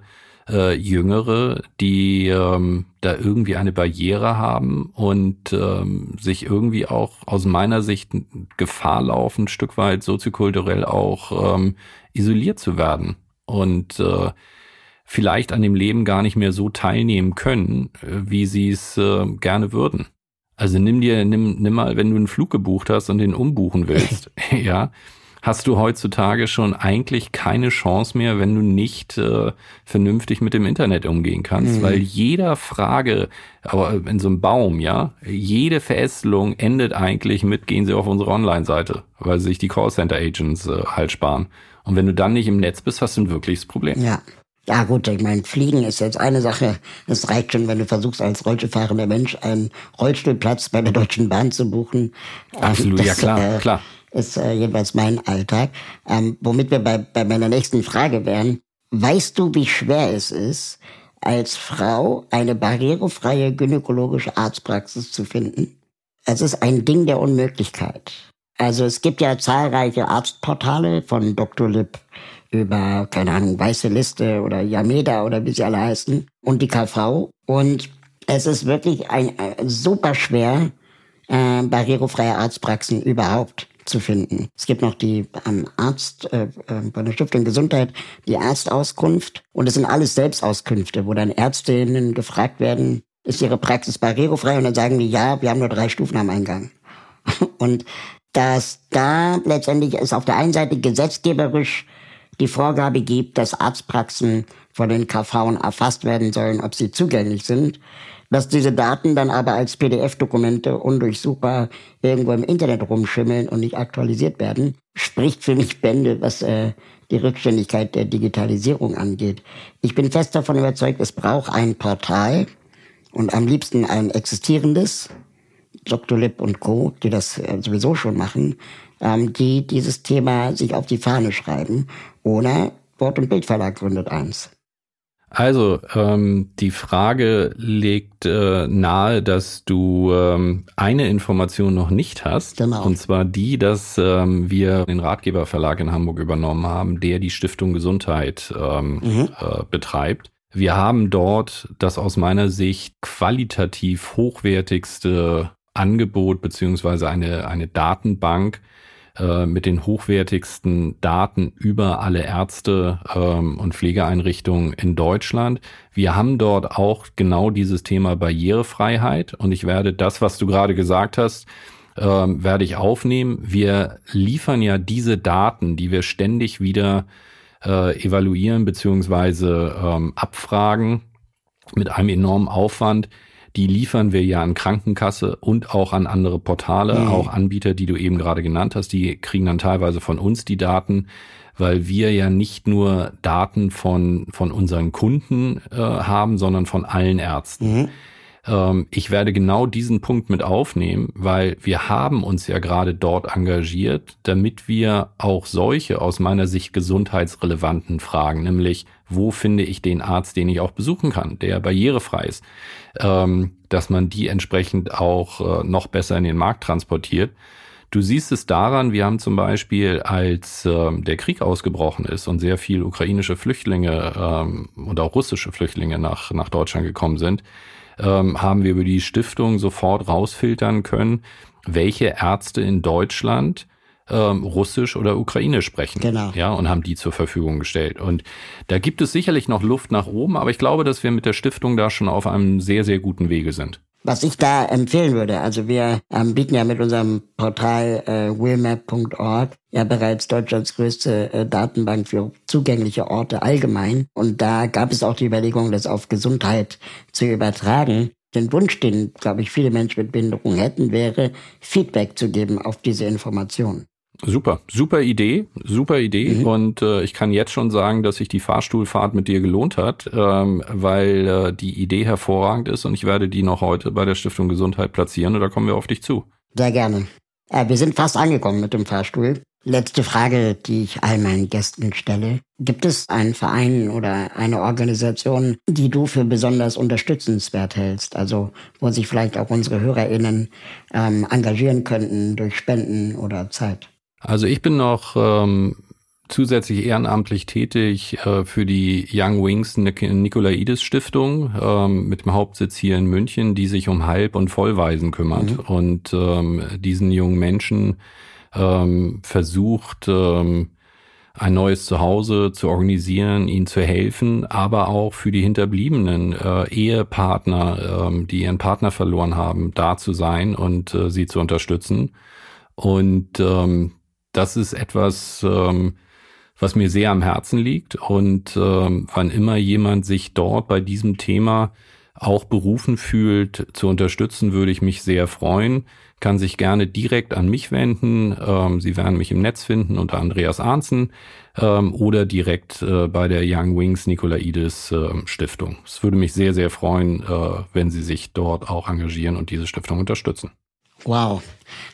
äh, Jüngere, die ähm, da irgendwie eine Barriere haben und ähm, sich irgendwie auch aus meiner Sicht Gefahr laufen, ein Stück weit soziokulturell auch ähm, isoliert zu werden und äh, vielleicht an dem Leben gar nicht mehr so teilnehmen können, äh, wie sie es äh, gerne würden. Also nimm dir, nimm, nimm mal, wenn du einen Flug gebucht hast und den umbuchen willst, ja, hast du heutzutage schon eigentlich keine Chance mehr, wenn du nicht äh, vernünftig mit dem Internet umgehen kannst, mhm. weil jeder Frage, aber in so einem Baum, ja, jede Verästelung endet eigentlich mit, gehen Sie auf unsere Online-Seite, weil sich die Callcenter-Agents äh, halt sparen. Und wenn du dann nicht im Netz bist, hast du ein wirkliches Problem. Ja. Ja gut, ich meine, Fliegen ist jetzt eine Sache. Es reicht schon, wenn du versuchst, als Rollstuhlfahrender Mensch einen Rollstuhlplatz bei der Deutschen Bahn zu buchen. Absolut, das, ja klar, äh, klar ist äh, jedenfalls mein Alltag. Ähm, womit wir bei, bei meiner nächsten Frage wären. Weißt du, wie schwer es ist, als Frau eine barrierefreie gynäkologische Arztpraxis zu finden? Es ist ein Ding der Unmöglichkeit. Also es gibt ja zahlreiche Arztportale von Dr. Lipp über, keine Ahnung, Weiße Liste oder Yameda oder wie sie alle heißen und die KV. Und es ist wirklich ein, äh, super schwer, äh, barrierefreie Arztpraxen überhaupt zu finden. Es gibt noch die ähm, Arzt äh, äh, bei der Stiftung Gesundheit, die Arztauskunft und es sind alles Selbstauskünfte, wo dann Ärztinnen gefragt werden, ist ihre Praxis barrierefrei und dann sagen die, ja, wir haben nur drei Stufen am Eingang. und dass da letztendlich es auf der einen Seite gesetzgeberisch die Vorgabe gibt, dass Arztpraxen von den KV erfasst werden sollen, ob sie zugänglich sind dass diese Daten dann aber als PDF-Dokumente undurchsuchbar irgendwo im Internet rumschimmeln und nicht aktualisiert werden, spricht für mich Bände, was äh, die Rückständigkeit der Digitalisierung angeht. Ich bin fest davon überzeugt, es braucht ein Portal und am liebsten ein existierendes, Dr. Und Co., die das äh, sowieso schon machen, ähm, die dieses Thema sich auf die Fahne schreiben. Oder Wort- und Bildverlag gründet eins. Also, ähm, die Frage legt äh, nahe, dass du ähm, eine Information noch nicht hast. Genau. Und zwar die, dass ähm, wir den Ratgeberverlag in Hamburg übernommen haben, der die Stiftung Gesundheit ähm, mhm. äh, betreibt. Wir haben dort das aus meiner Sicht qualitativ hochwertigste Angebot beziehungsweise eine, eine Datenbank äh, mit den hochwertigsten Daten über alle Ärzte ähm, und Pflegeeinrichtungen in Deutschland. Wir haben dort auch genau dieses Thema Barrierefreiheit und ich werde das, was du gerade gesagt hast, ähm, werde ich aufnehmen. Wir liefern ja diese Daten, die wir ständig wieder äh, evaluieren beziehungsweise ähm, abfragen mit einem enormen Aufwand die liefern wir ja an Krankenkasse und auch an andere Portale, mhm. auch Anbieter, die du eben gerade genannt hast, die kriegen dann teilweise von uns die Daten, weil wir ja nicht nur Daten von, von unseren Kunden äh, haben, sondern von allen Ärzten. Mhm. Ähm, ich werde genau diesen Punkt mit aufnehmen, weil wir haben uns ja gerade dort engagiert, damit wir auch solche aus meiner Sicht gesundheitsrelevanten Fragen, nämlich wo finde ich den Arzt, den ich auch besuchen kann, der barrierefrei ist, ähm, dass man die entsprechend auch äh, noch besser in den Markt transportiert. Du siehst es daran, wir haben zum Beispiel, als ähm, der Krieg ausgebrochen ist und sehr viel ukrainische Flüchtlinge ähm, und auch russische Flüchtlinge nach, nach Deutschland gekommen sind, ähm, haben wir über die Stiftung sofort rausfiltern können, welche Ärzte in Deutschland ähm, Russisch oder Ukrainisch sprechen. Genau. Ja, und haben die zur Verfügung gestellt. Und da gibt es sicherlich noch Luft nach oben, aber ich glaube, dass wir mit der Stiftung da schon auf einem sehr, sehr guten Wege sind. Was ich da empfehlen würde, also wir ähm, bieten ja mit unserem Portal äh, willmap.org ja bereits Deutschlands größte äh, Datenbank für zugängliche Orte allgemein. Und da gab es auch die Überlegung, das auf Gesundheit zu übertragen. Den Wunsch, den, glaube ich, viele Menschen mit Behinderung hätten, wäre, Feedback zu geben auf diese Informationen. Super, super Idee, super Idee. Mhm. Und äh, ich kann jetzt schon sagen, dass sich die Fahrstuhlfahrt mit dir gelohnt hat, ähm, weil äh, die Idee hervorragend ist und ich werde die noch heute bei der Stiftung Gesundheit platzieren und da kommen wir auf dich zu. Sehr gerne. Äh, wir sind fast angekommen mit dem Fahrstuhl. Letzte Frage, die ich all meinen Gästen stelle. Gibt es einen Verein oder eine Organisation, die du für besonders unterstützenswert hältst? Also wo sich vielleicht auch unsere HörerInnen ähm, engagieren könnten durch Spenden oder Zeit? Also ich bin noch ähm, zusätzlich ehrenamtlich tätig äh, für die Young Wings Nik Nikolaides Stiftung ähm, mit dem Hauptsitz hier in München, die sich um Halb- und Vollweisen kümmert mhm. und ähm, diesen jungen Menschen ähm, versucht, ähm, ein neues Zuhause zu organisieren, ihnen zu helfen, aber auch für die hinterbliebenen äh, Ehepartner, ähm, die ihren Partner verloren haben, da zu sein und äh, sie zu unterstützen. Und ähm, das ist etwas, ähm, was mir sehr am Herzen liegt. Und ähm, wann immer jemand sich dort bei diesem Thema auch berufen fühlt, zu unterstützen, würde ich mich sehr freuen. Kann sich gerne direkt an mich wenden. Ähm, Sie werden mich im Netz finden unter Andreas Arnzen ähm, oder direkt äh, bei der Young Wings Nikolaides äh, Stiftung. Es würde mich sehr, sehr freuen, äh, wenn Sie sich dort auch engagieren und diese Stiftung unterstützen. Wow.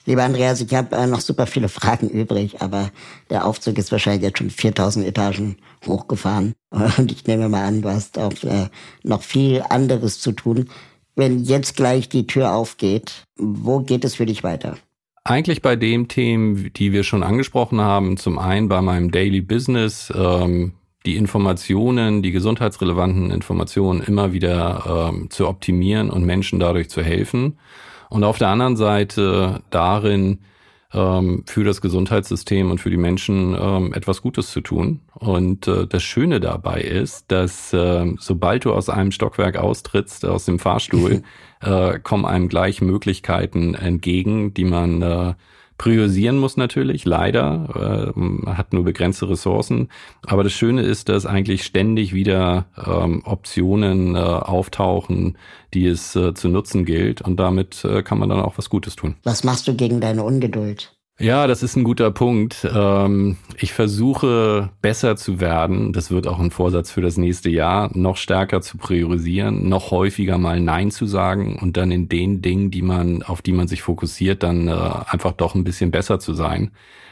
Lieber Andreas, ich habe äh, noch super viele Fragen übrig, aber der Aufzug ist wahrscheinlich jetzt schon 4000 Etagen hochgefahren. Und ich nehme mal an, du hast auch äh, noch viel anderes zu tun. Wenn jetzt gleich die Tür aufgeht, wo geht es für dich weiter? Eigentlich bei den Themen, die wir schon angesprochen haben. Zum einen bei meinem Daily Business, ähm, die Informationen, die gesundheitsrelevanten Informationen immer wieder ähm, zu optimieren und Menschen dadurch zu helfen. Und auf der anderen Seite darin, ähm, für das Gesundheitssystem und für die Menschen ähm, etwas Gutes zu tun. Und äh, das Schöne dabei ist, dass äh, sobald du aus einem Stockwerk austrittst, aus dem Fahrstuhl, äh, kommen einem gleich Möglichkeiten entgegen, die man äh, priorisieren muss natürlich, leider, äh, hat nur begrenzte Ressourcen. Aber das Schöne ist, dass eigentlich ständig wieder ähm, Optionen äh, auftauchen, die es äh, zu nutzen gilt. Und damit äh, kann man dann auch was Gutes tun. Was machst du gegen deine Ungeduld? Ja, das ist ein guter Punkt. Ähm, ich versuche besser zu werden. Das wird auch ein Vorsatz für das nächste Jahr, noch stärker zu priorisieren, noch häufiger mal Nein zu sagen und dann in den Dingen, die man, auf die man sich fokussiert, dann äh, einfach doch ein bisschen besser zu sein,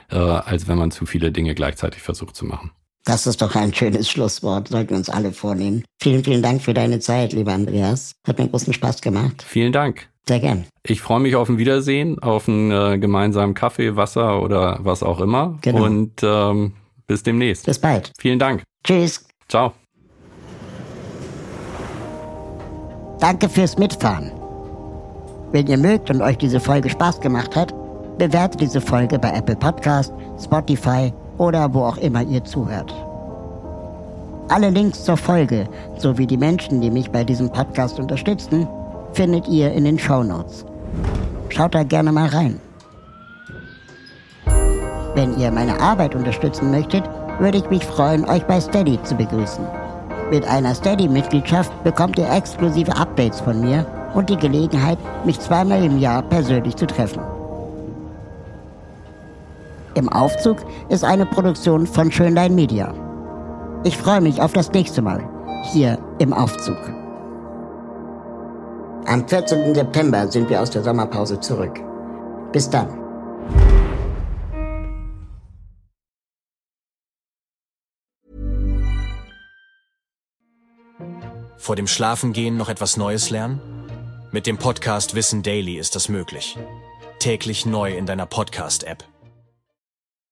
äh, als wenn man zu viele Dinge gleichzeitig versucht zu machen. Das ist doch ein schönes Schlusswort, sollten wir uns alle vornehmen. Vielen, vielen Dank für deine Zeit, lieber Andreas. Hat mir großen Spaß gemacht. Vielen Dank. Sehr gern. Ich freue mich auf ein Wiedersehen, auf einen äh, gemeinsamen Kaffee, Wasser oder was auch immer. Genau. Und ähm, bis demnächst. Bis bald. Vielen Dank. Tschüss. Ciao. Danke fürs Mitfahren. Wenn ihr mögt und euch diese Folge Spaß gemacht hat, bewertet diese Folge bei Apple Podcast, Spotify oder wo auch immer ihr zuhört. Alle Links zur Folge sowie die Menschen, die mich bei diesem Podcast unterstützen, findet ihr in den Show Notes. Schaut da gerne mal rein. Wenn ihr meine Arbeit unterstützen möchtet, würde ich mich freuen, euch bei Steady zu begrüßen. Mit einer Steady-Mitgliedschaft bekommt ihr exklusive Updates von mir und die Gelegenheit, mich zweimal im Jahr persönlich zu treffen. Im Aufzug ist eine Produktion von Schönlein Media. Ich freue mich auf das nächste Mal hier im Aufzug. Am 14. September sind wir aus der Sommerpause zurück. Bis dann. Vor dem Schlafengehen noch etwas Neues lernen? Mit dem Podcast Wissen Daily ist das möglich. Täglich neu in deiner Podcast-App.